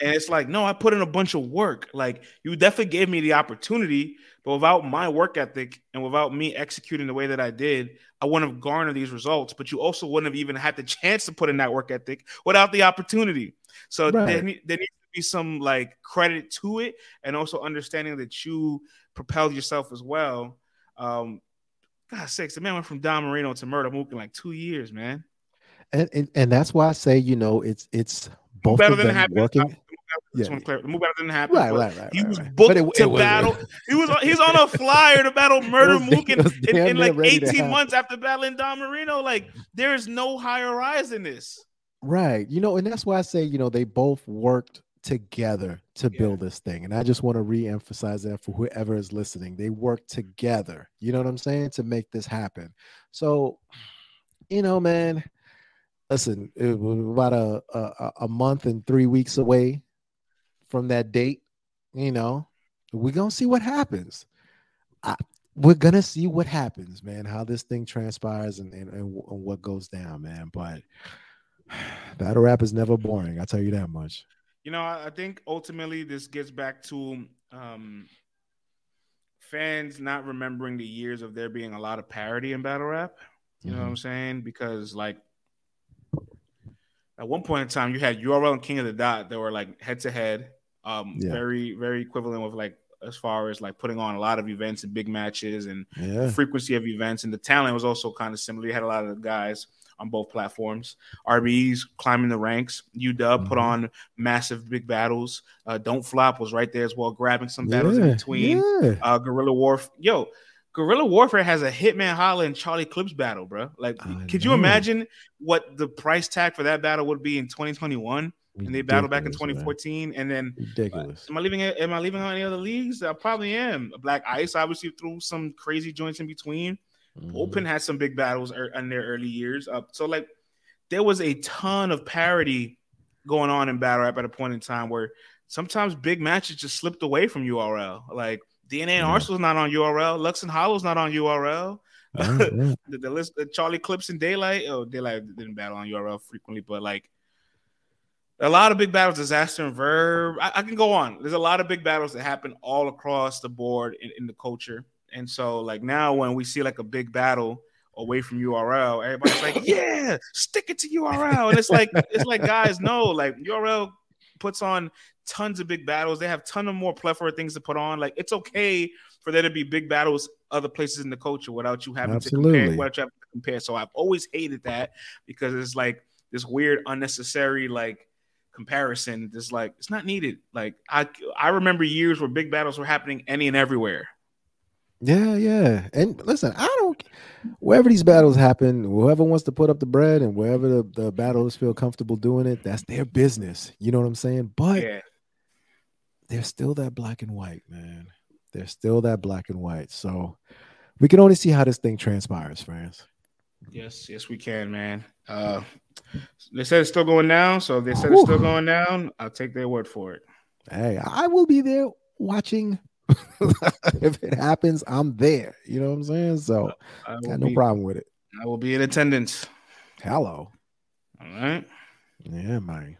And it's like, no, I put in a bunch of work. Like, you definitely gave me the opportunity, but without my work ethic and without me executing the way that I did, I wouldn't have garnered these results. But you also wouldn't have even had the chance to put in that work ethic without the opportunity. So right. there, there needs to be some like credit to it, and also understanding that you propelled yourself as well um, God sakes, the man went from Don Marino to Murda Mook in like two years, man. And, and and that's why I say, you know, it's it's both better than. Working. Yeah. The move better didn't happen. Right, right, right. He right, was booked it, to battle. he was he's on a flyer to battle Murda Mook in, in, in like 18 months after battling Don Marino. Like there is no higher rise than this. Right. You know, and that's why I say, you know, they both worked together to yeah. build this thing. And I just want to re-emphasize that for whoever is listening. They work together. You know what I'm saying? To make this happen. So, you know, man, listen, it was about a, a, a month and three weeks away from that date. You know, we're gonna see what happens. I, we're gonna see what happens, man. How this thing transpires and, and, and what goes down, man. But battle rap is never boring. I tell you that much. You know, I think ultimately this gets back to um, fans not remembering the years of there being a lot of parody in battle rap. You mm-hmm. know what I'm mm-hmm. saying? Because like at one point in time, you had URL and King of the Dot that were like head to head, very very equivalent with like as far as like putting on a lot of events and big matches and yeah. frequency of events. And the talent was also kind of similar. You had a lot of guys on both platforms. RBE's climbing the ranks. UW mm-hmm. put on massive big battles. Uh, Don't Flop was right there as well, grabbing some battles yeah, in between. Yeah. Uh, Guerrilla Warfare. Yo, Guerrilla Warfare has a Hitman Holla and Charlie Clips battle, bro. Like, I could know. you imagine what the price tag for that battle would be in 2021? and they battled back in 2014. Man. And then ridiculous. Uh, am I leaving? Am I leaving on any other leagues? I probably am. Black Ice obviously threw some crazy joints in between. Mm-hmm. Open had some big battles er- in their early years. Uh, so like there was a ton of parity going on in battle rap at a point in time where sometimes big matches just slipped away from URL. Like DNA and yeah. Arsenal's not on URL. Lux and Hollow's not on URL. the, the, list, the Charlie Clips and Daylyt. Oh, Daylyt didn't battle on URL frequently, but like a lot of big battles, Dizaster and verb. I, I, can go on. There's a lot of big battles that happen all across the board in, in, the culture. And so, like now, when we see like a big battle away from URL, everybody's like, "Yeah, stick it to URL." And it's like, it's like guys know, like URL puts on tons of big battles. They have ton of more plethora of things to put on. Like it's okay for there to be big battles other places in the culture without you having Absolutely. to compare. Without you having to compare. So I've always hated that because it's like this weird, unnecessary, like comparison is like it's not needed. Like I I remember years where big battles were happening any and everywhere. Yeah, yeah. And listen, I don't wherever these battles happen, whoever wants to put up the bread and wherever the, the battles feel comfortable doing it, that's their business. You know what I'm saying? But yeah. there's still that black and white, man. There's still that black and white. So we can only see how this thing transpires, friends. Yes, yes, we can, man. Uh they said it's still going down, so they said Ooh. it's still going down. I'll take their word for it. Hey, I will be there watching. if it happens, I'm there. You know what I'm saying? So I got no be, problem with it. I will be in attendance. Hello. All right. Yeah, man.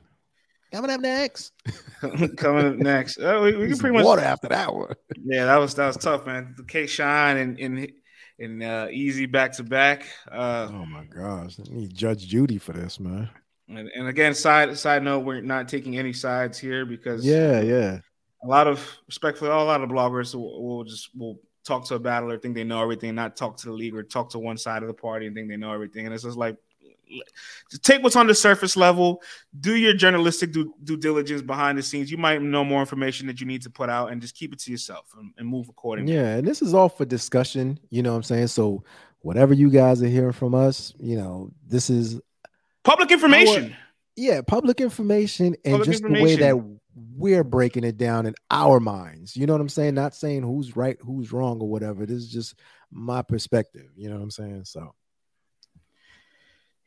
Coming up next. Coming up next. Oh, we, we can pretty much water after that one. Yeah, that was that was tough, man. The K Shine and and and uh, Eazy back to back. Uh, oh my gosh, I need Judge Judy for this, man. And, and again, side side note, we're not taking any sides here because yeah, yeah, a lot of respectfully, a lot of bloggers will, will just will talk to a battler, think they know everything, not talk to the league or talk to one side of the party and think they know everything. And it's just like take what's on the surface level, do your journalistic due, due, diligence behind the scenes. You might know more information that you need to put out and just keep it to yourself and, and move accordingly. Yeah, and this is all for discussion, you know what I'm saying? So whatever you guys are hearing from us, you know, this is public information. Our, yeah, public information and public just information. the way that we're breaking it down in our minds. You know what I'm saying? Not saying who's right, who's wrong, or whatever. This is just my perspective. You know what I'm saying? So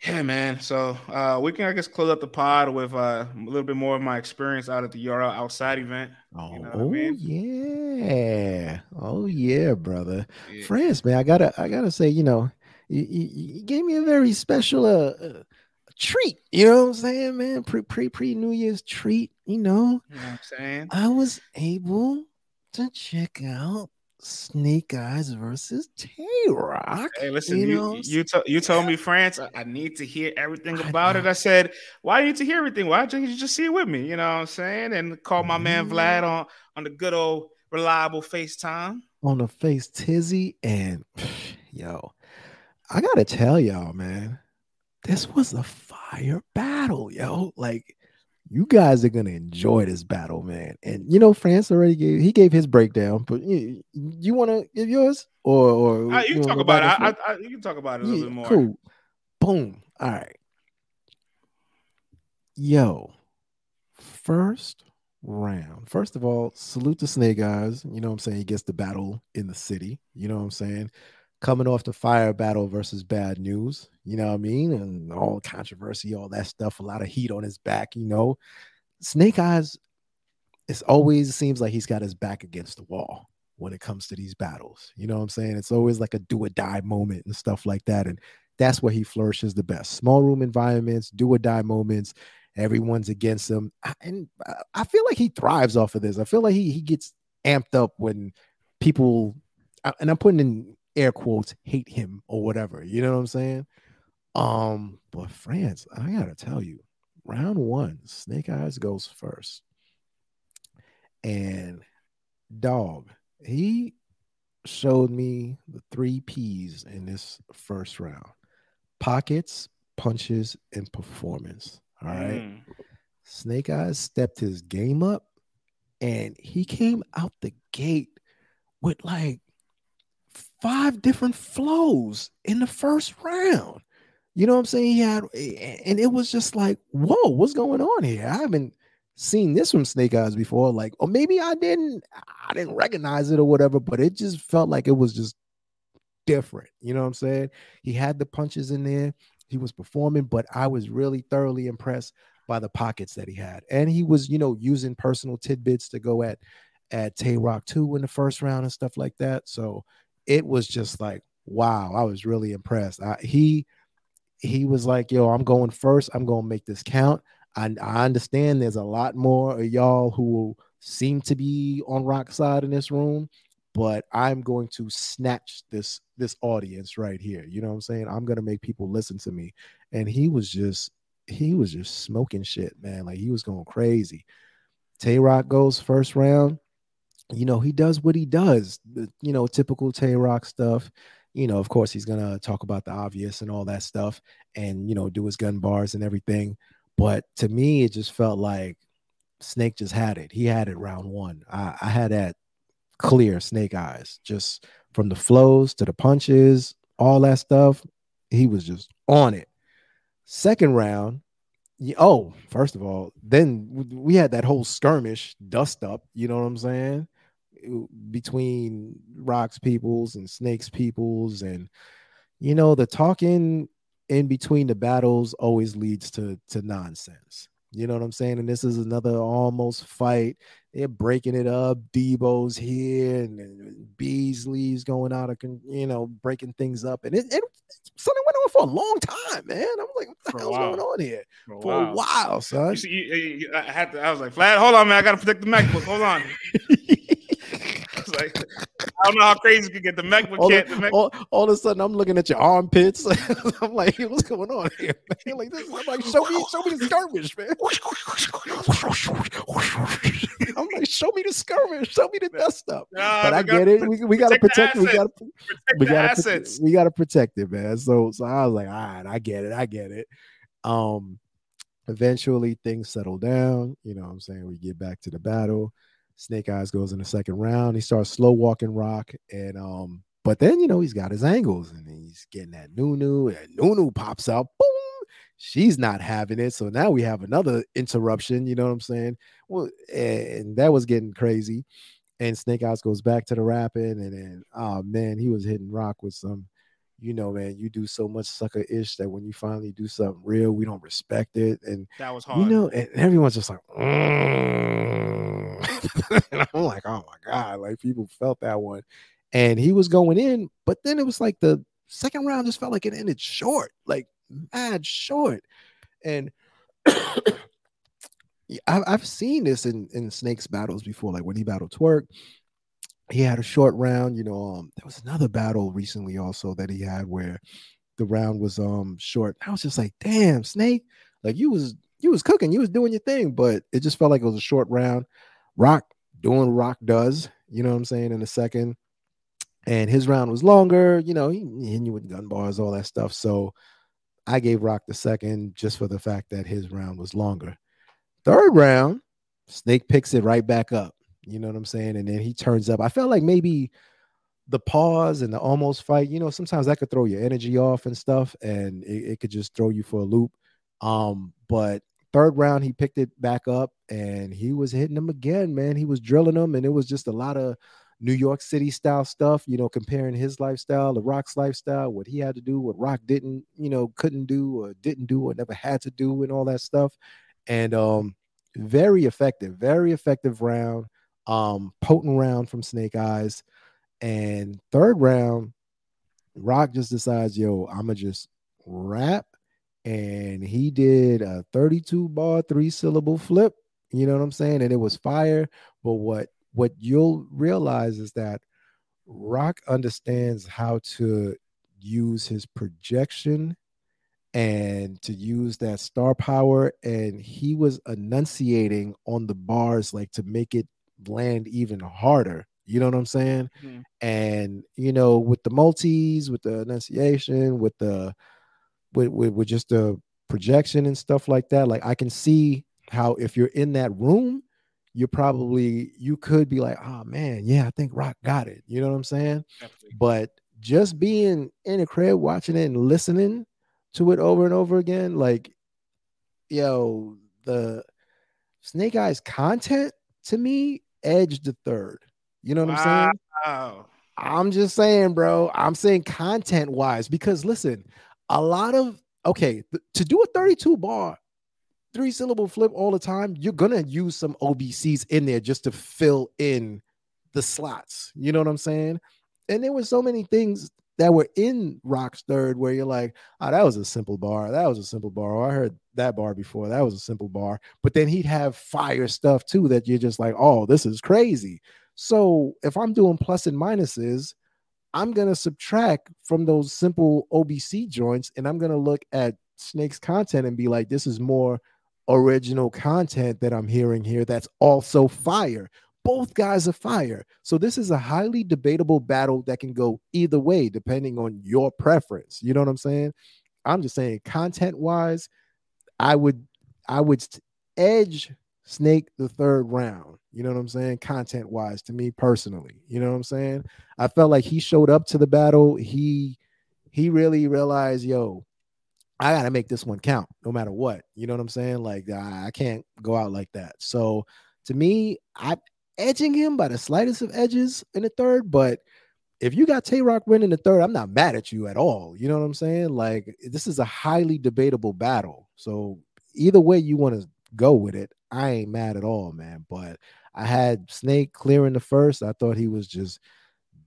yeah, man. So uh, we can, I guess, close up the pod with uh, a little bit more of my experience out at the URL outside event. Oh, you know I mean? yeah. Oh yeah, brother. Yeah. France, man. I gotta, I gotta say, you know, you, you, you gave me a very special uh, uh, treat. You know what I'm saying, man? Pre pre pre New Year's treat. You know, you know what I'm saying. I was able to check out Snake Eyes versus Tay Rock. Hey, listen, you you, you, to, you told me France. I, I, need to hear everything about I it. I said, why do you need to hear everything? Why don't you just see it with me? You know what I'm saying? And call my man Vlad mm. on on the good old reliable FaceTime. On the face tizzy and yo, I gotta tell y'all, man, this was a fire battle, yo. Like you guys are gonna enjoy this battle, man. And you know, France already gave he gave his breakdown, but you, you want to give yours or or uh, you, you talk about it. I, I, you can talk about it a little bit more. Cool. Boom. All right. Yo, first round. First of all, salute to Snake Eyes. You know what I'm saying? He gets the battle in the city. You know what I'm saying? Coming off the fire battle versus bad news, you know what I mean? And all controversy, all that stuff, a lot of heat on his back, you know. Snake Eyes, it always seems like he's got his back against the wall when it comes to these battles. You know what I'm saying? It's always like a do or die moment and stuff like that. And that's where he flourishes the best. Small room environments, do or die moments. Everyone's against him. And I feel like he thrives off of this. I feel like he, he gets amped up when people, and I'm putting in air quotes hate him or whatever. You know what I'm saying? Um, but France, I gotta tell you, round one, Snake Eyes goes first. And dog. He showed me the three P's in this first round: pockets, punches, and performance. All right. Mm. Snake Eyes stepped his game up, and he came out the gate with like five different flows in the first round. You know what I'm saying? He had, and it was just like, whoa, what's going on here? I haven't seen this from Snake Eyes before. Like, or maybe I didn't, I didn't recognize it or whatever, but it just felt like it was just different. You know what I'm saying? He had the punches in there, he was performing, but I was really thoroughly impressed by the pockets that he had. And he was, you know, using personal tidbits to go at at Tay Rock 2 in the first round and stuff like that. So it was just like, wow, I was really impressed. I, he he was like, yo, I'm going first. I'm going to make this count. I, I understand there's a lot more of y'all who will seem to be on rock side in this room, but I'm going to snatch this this audience right here. You know what I'm saying? I'm gonna make people listen to me. And he was just he was just smoking shit, man. Like he was going crazy. Tay Rock goes first round. You know, he does what he does, you know, typical Tay Rock stuff you know, of course, he's gonna talk about the obvious and all that stuff, and you know, do his gun bars and everything. But to me, it just felt like Snake just had it. He had it round one. I, I had that clear Snake eyes, just from the flows to the punches, all that stuff. He was just on it. Second round, oh, first of all, then we had that whole skirmish dust up. You know what I'm saying? Between rocks peoples and snakes peoples and you know the talking in between the battles always leads to to nonsense. You know what i'm saying? And this is another almost fight. They're breaking it up. Debo's here and, and beasley's going out of you know breaking things up. And it, it something went on for a long time man. I'm like what the for hell's going on here? For, for a, while. a while son. You see, you, you, i had to i was like Vlad hold on man. I gotta protect the macbook. Hold on like, I don't know how crazy you can get. The mech all, can't. The mech- all, all, of a sudden, I'm looking at your armpits. I'm like, hey, what's going on here? Man? Like this, I'm like, show me, show me the skirmish, man. I'm like, show me the skirmish, show me the dust up. Nah, but I get it. We, we gotta protect. We gotta protect we gotta assets. we gotta protect it, man. So, so I was like, all right, I get it. I get it. Um, eventually things settle down. You know, what I'm saying we get back to the battle. Snake Eyes goes in the second round. He starts slow walking Rock, and um, but then you know he's got his angles and he's getting that Nunu, and Nunu pops out. Boom! She's not having it. So now we have another interruption. You know what I'm saying? Well, and that was getting crazy. And Snake Eyes goes back to the rapping, and then oh man, he was hitting Rock with some you know, man, you do so much sucker ish that when you finally do something real, we don't respect it. And that was hard. You know, and everyone's just like, mm. and I'm like, oh my God, like people felt that one. And he was going in, but then it was like the second round just felt like it ended short, like mad short. And I've seen this in, in Snake's battles before, like when he battled Twork he had a short round. You know, um, there was another battle recently also that he had where the round was um short. I was just like, damn, Snake, like you was you was cooking, you was doing your thing, but it just felt like it was a short round. Rock doing Rock does, you know what I'm saying, in a second. And his round was longer, you know, he, he you with gun bars, all that stuff. So I gave Rock the second just for the fact that his round was longer. Third round, Snake picks it right back up. You know what I'm saying? And then he turns up. I felt like maybe the pause and the almost fight, you know, sometimes that could throw your energy off and stuff, and it, it could just throw you for a loop. Um, but third round, he picked it back up and he was hitting them again, man. He was drilling them, and it was just a lot of New York City style stuff, you know, comparing his lifestyle, the Rock's lifestyle, what he had to do, what Rock didn't, you know, couldn't do or didn't do or never had to do, and all that stuff. And um, very effective, very effective round um, potent round from Snake Eyes. And third round, Rock just decides, yo, I'ma just rap. And he did a 32 bar, three syllable flip. You know what I'm saying? And it was fire. But what what you'll realize is that Rock understands how to use his projection and to use that star power. And he was enunciating on the bars, like to make it land even harder. You know what I'm saying? Mm-hmm. And you know, with the multis, with the enunciation, with the with, with with just the projection and stuff like that, like I can see how if you're in that room, you're probably you could be like, oh man, yeah, I think Rock got it. You know what I'm saying? Definitely. But just being in a crib watching it and listening to it over and over again, like, yo, the Snake Eyes content to me edged the third. You know what wow. I'm saying? I'm just saying, bro. I'm saying content wise because listen, a lot of okay th- to do a 32 bar three syllable flip all the time, you're gonna use some OBCs in there just to fill in the slots. You know what I'm saying? And there were so many things that were in Rock's third where you're like, oh, that was a simple bar. That was a simple bar. Oh, I heard that bar before. That was a simple bar. But then he'd have fire stuff too that you're just like, oh, this is crazy. So if I'm doing plus and minuses, I'm gonna subtract from those simple OBC joints and I'm gonna look at Snake's content and be like, this is more original content that I'm hearing here that's also fire. Both guys are fire. So this is a highly debatable battle that can go either way depending on your preference. You know what I'm saying? I'm just saying content wise, I would I would edge Snake the third round. You know what I'm saying? Content wise to me personally. You know what I'm saying? I felt like he showed up to the battle. He he really realized, yo, I got to make this one count no matter what. You know what I'm saying? Like I can't go out like that. So to me, I'm edging him by the slightest of edges in the third, but if you got Tay Rock winning the third, I'm not mad at you at all. You know what I'm saying? Like this is a highly debatable battle. So either way you want to go with it, I ain't mad at all, man. But I had Snake clearing the first. I thought he was just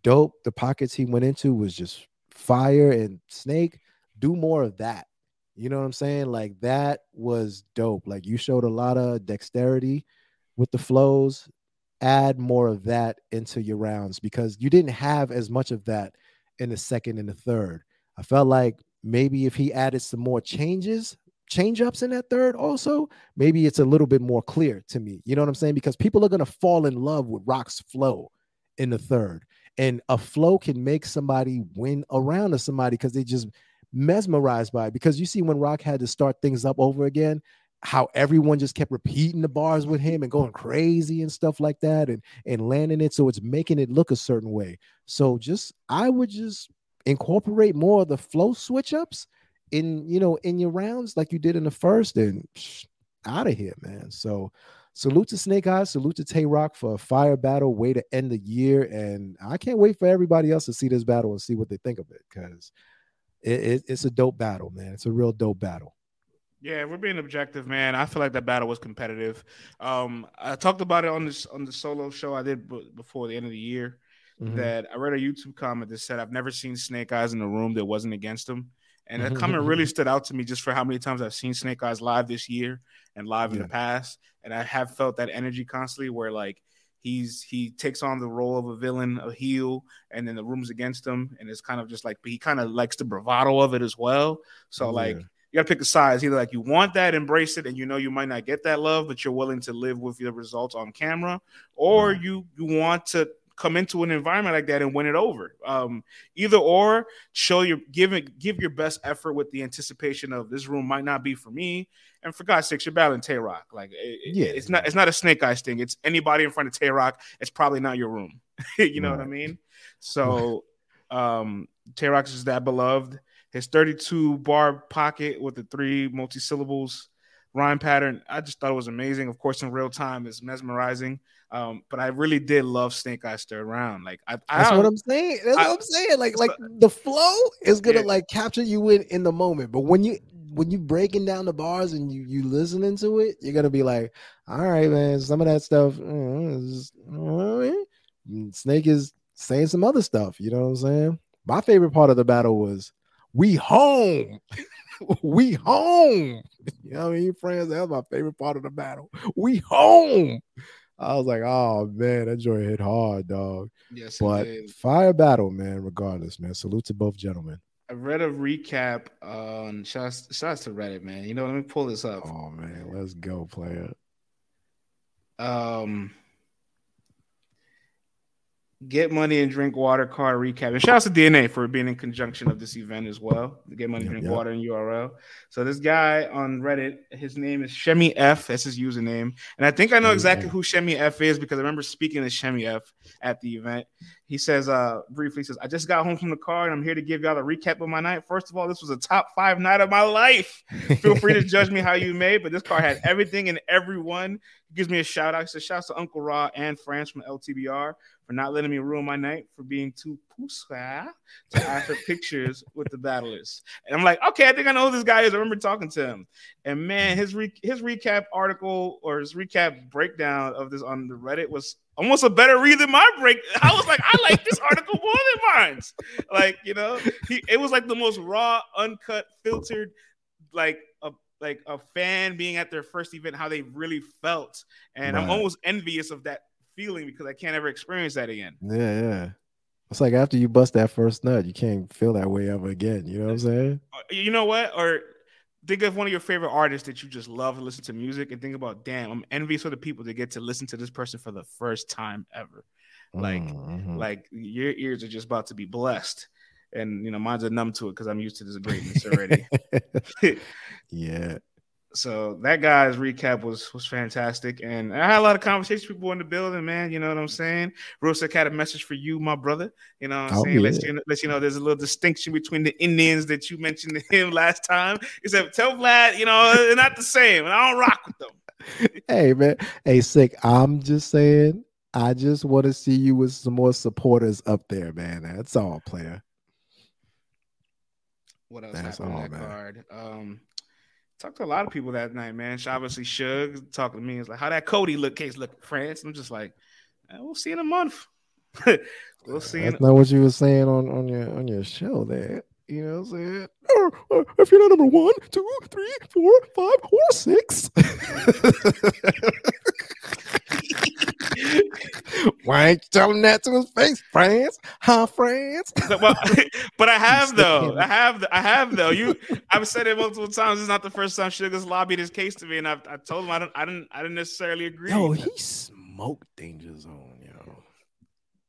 dope. The pockets he went into was just fire and Snake do more of that. You know what I'm saying? Like that was dope. Like you showed a lot of dexterity with the flows. Add more of that into your rounds because you didn't have as much of that in the second and the third. I felt like maybe if he added some more changes, change ups in that third, also, maybe it's a little bit more clear to me. You know what I'm saying? Because people are going to fall in love with Rock's flow in the third. And a flow can make somebody win around to somebody because they just mesmerized by it because you see when Rock had to start things up over again, how everyone just kept repeating the bars with him and going crazy and stuff like that and and landing it so it's making it look a certain way. So just I would just incorporate more of the flow switch ups in you know in your rounds like you did in the first and out of here, man. So salute to Snake Eyes, salute to Tay Rock for a fire battle, way to end the year. And I can't wait for everybody else to see this battle and see what they think of it because it, it, it's a dope battle, man. It's a real dope battle. Yeah, we're being objective, man. I feel like that battle was competitive. Um, I talked about it on this on the solo show I did b- before the end of the year. Mm-hmm. That I read a YouTube comment that said I've never seen Snake Eyes in a room that wasn't against him, and that comment really stood out to me just for how many times I've seen Snake Eyes live this year and live yeah. in the past, and I have felt that energy constantly where like he's he takes on the role of a villain, a heel, and then the room's against him, and it's kind of just like he kind of likes the bravado of it as well. So yeah. like you gotta pick a size. Either like you want that, embrace it, and you know you might not get that love, but you're willing to live with the results on camera, or yeah. you you want to come into an environment like that and win it over. Um, either or, show your give it give your best effort with the anticipation of this room might not be for me. And for God's sakes, you're battling Tay Rock. Like, it, yeah, it's not it's not a snake eyes thing. It's anybody in front of Tay Rock. It's probably not your room. you know right. what I mean? So, um, Tay Rock is that beloved. His 32 bar pocket with the three multi syllables rhyme pattern. I just thought it was amazing. Of course, in real time, it's mesmerizing. Um, but I really did love Snake Eyes third round. Like I, that's what I'm saying. That's I, what I'm saying. Like like the flow is gonna yeah. like capture you in in the moment. But when you when you breaking down the bars and you you listening to it, you're gonna be like, all right, man, some of that stuff. Uh, Snake is saying some other stuff. You know what I'm saying? My favorite part of the battle was we home. we home. You know what I mean, friends? That was my favorite part of the battle. We home. I was like, oh man, that joint hit hard, dog. Yes, but fire battle, man. Regardless, man. Salute to both gentlemen. I read a recap on shots, shots to Reddit, man. You know, let me pull this up. Oh man, let's go, player. Um, Get Money and Drink Water card recap. And shout out to DNA for being in conjunction of this event as well. Get Money, yep, Drink yep. Water, and URL. So this guy on Reddit, his name is Shemi F. That's his username. And I think I know exactly who Shemi F is because I remember speaking to Shemi F at the event. He says, uh, briefly says, I just got home from the car and I'm here to give y'all a recap of my night. First of all, this was a top five night of my life. Feel free to judge me how you may, but this car had everything and everyone. He gives me a shout out. He says, Shouts to Uncle Raw and France from LTBR for not letting me ruin my night, for being too pusa to ask for pictures with the battlers. And I'm like, okay, I think I know who this guy is. I remember talking to him. And man, his re- his recap article or his recap breakdown of this on the Reddit was almost a better read than my break. I was like, I like this article more than mine's. Like, you know, he it was like the most raw, uncut, filtered, like a like a fan being at their first event, how they really felt. And right. I'm almost envious of that feeling because I can't ever experience that again. Yeah, yeah. It's like after you bust that first nut, you can't feel that way ever again. You know what I'm saying? Uh, you know what? Or think of one of your favorite artists that you just love to listen to music and think about, damn, I'm envious of the people that get to listen to this person for the first time ever. Like, mm-hmm. like your ears are just about to be blessed. And you know, mine's are numb to it because I'm used to this greatness already. yeah so that guy's recap was was fantastic, and I had a lot of conversations with people in the building, man. You know what I'm saying? Rosek had a message for you, my brother. You know what I'm oh, saying? Yeah. Let you, let you know there's a little distinction between the Indians that you mentioned to him last time. He said, "Tell Vlad, you know, they're not the same, and I don't rock with them." hey man, hey sick. I'm just saying, I just want to see you with some more supporters up there, man. That's all, player. What else That's happened all, that man. card? Um, Talked to a lot of people that night, man. Obviously, Shug talking to me. is like, how that Cody look case look, France? I'm just like, we'll see in a month. we'll see. That's not what you were saying on, on your on your show there. You know what I'm saying? Or, uh, if you're not number one, two, three, four, five, or six. Why ain't you telling that to his face, France? Huh, France? well, but I have though. I have. I have though. You, I've said it multiple times. It's not the first time Sugar's lobbied his case to me, and I've, I told him I don't. I didn't. I didn't necessarily agree. No, he smoked Danger Zone.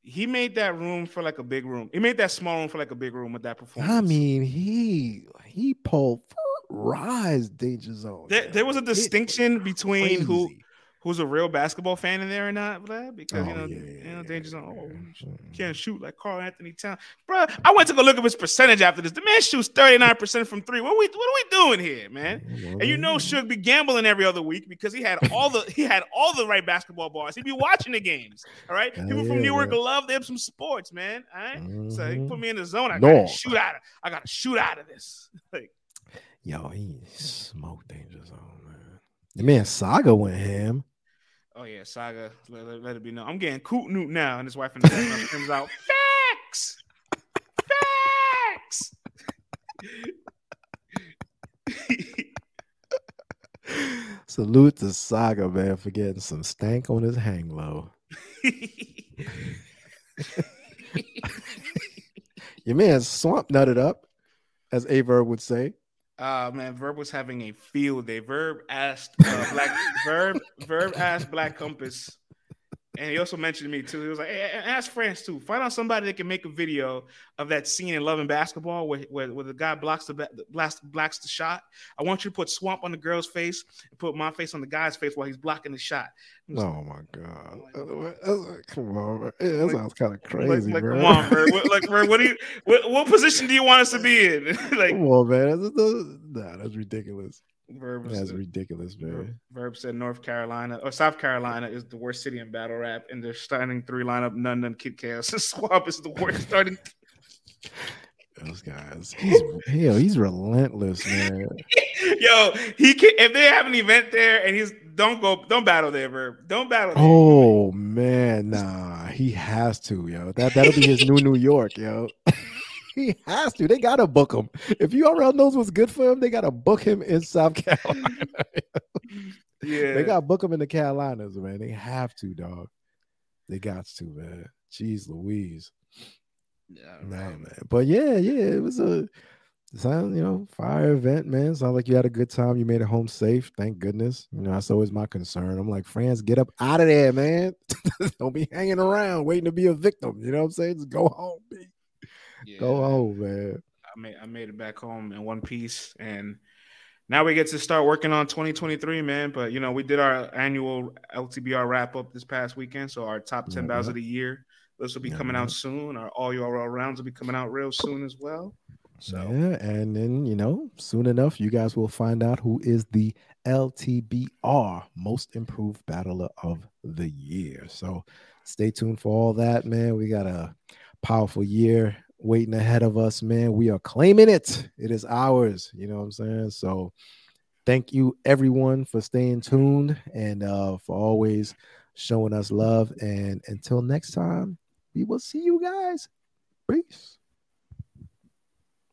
He made that room for like a big room. He made that small room for like a big room with that performance. I mean, he he pulled rise Danger Zone. There, there was a distinction between who who's a real basketball fan in there or not, Vlad? Because oh, you know, yeah, you know, Danger's on. Oh, can't shoot like Karl-Anthony Town, bro. I went to go look at his percentage after this. The man shoots thirty nine percent from three. What we what are we doing here, man? And you know, should be gambling every other week because he had all the he had all the right basketball bars. He'd be watching the games. All right, people yeah, from Newark yeah. love them some sports, man. All right? mm-hmm. so he put me in the zone. I gotta shoot out of. I gotta shoot out of this. like, yo, he smoked Danger Zone, man. The man Saga went ham. Oh yeah, Saga. Let, let, let it be known. I'm getting Coot Newt now, and his wife and the background comes out. Facts. Facts. Salute to Saga, man, for getting some stank on his hang low. Your man swamp nutted up, as Verb would say. Uh man, Verb was having a field day. Verb asked uh, Black Verb Verb asked Black Compass and he also mentioned me too. He was like, hey, ask France too. Find out somebody that can make a video of that scene in Love and Basketball where, where, where the guy blocks the blast, blocks the shot. I want you to put swamp on the girl's face and put my face on the guy's face while he's blocking the shot. Oh my god! Like, come on, yeah, that like, sounds kind of crazy, like, bro. Come on, bro. What, like, bro, what do you? What, what position do you want us to be in? like, come on, man. That's, that's, nah, that's ridiculous. Verb That's ridiculous, man. Verb said North Carolina or South Carolina is the worst city in battle rap, and they're starting three lineup. None, none, Kid Chaos. Swamp is the worst starting. Those guys, he's hell, he's relentless, man. Yo, he can if they have an event there and he's don't go, don't battle there, Verb. Don't battle. There. Oh man, nah, he has to, yo. That that'll be his new New York, yo. he has to. They gotta book him. If URL knows what's good for him, they gotta book him in South Carolina. yeah, they gotta book him in the Carolinas, man. They have to, dog. They got to, man. Jeez, Louise. Yeah, nah, man. But yeah, yeah, it was a Sound, you know, fire event, man. Sounds like you had a good time. You made it home safe. Thank goodness. You know, that's always my concern. I'm like, France, get up out of there, man. Don't be hanging around waiting to be a victim. You know what I'm saying? Just go home, yeah, Go home, man. I made I made it back home in one piece. And now we get to start working on 2023, man. But you know, we did our annual LTBR wrap up this past weekend. So our top 10 battles mm-hmm. of the year. This will be coming mm-hmm. out soon. Our all URL rounds will be coming out real soon as well. So yeah, and then you know, soon enough, you guys will find out who is the LTBR Most Improved Battler of the Year. So stay tuned for all that, man. We got a powerful year waiting ahead of us, man. We are claiming it. It is ours. You know what I'm saying? So thank you everyone for staying tuned and uh for always showing us love. And until next time, we will see you guys. Peace.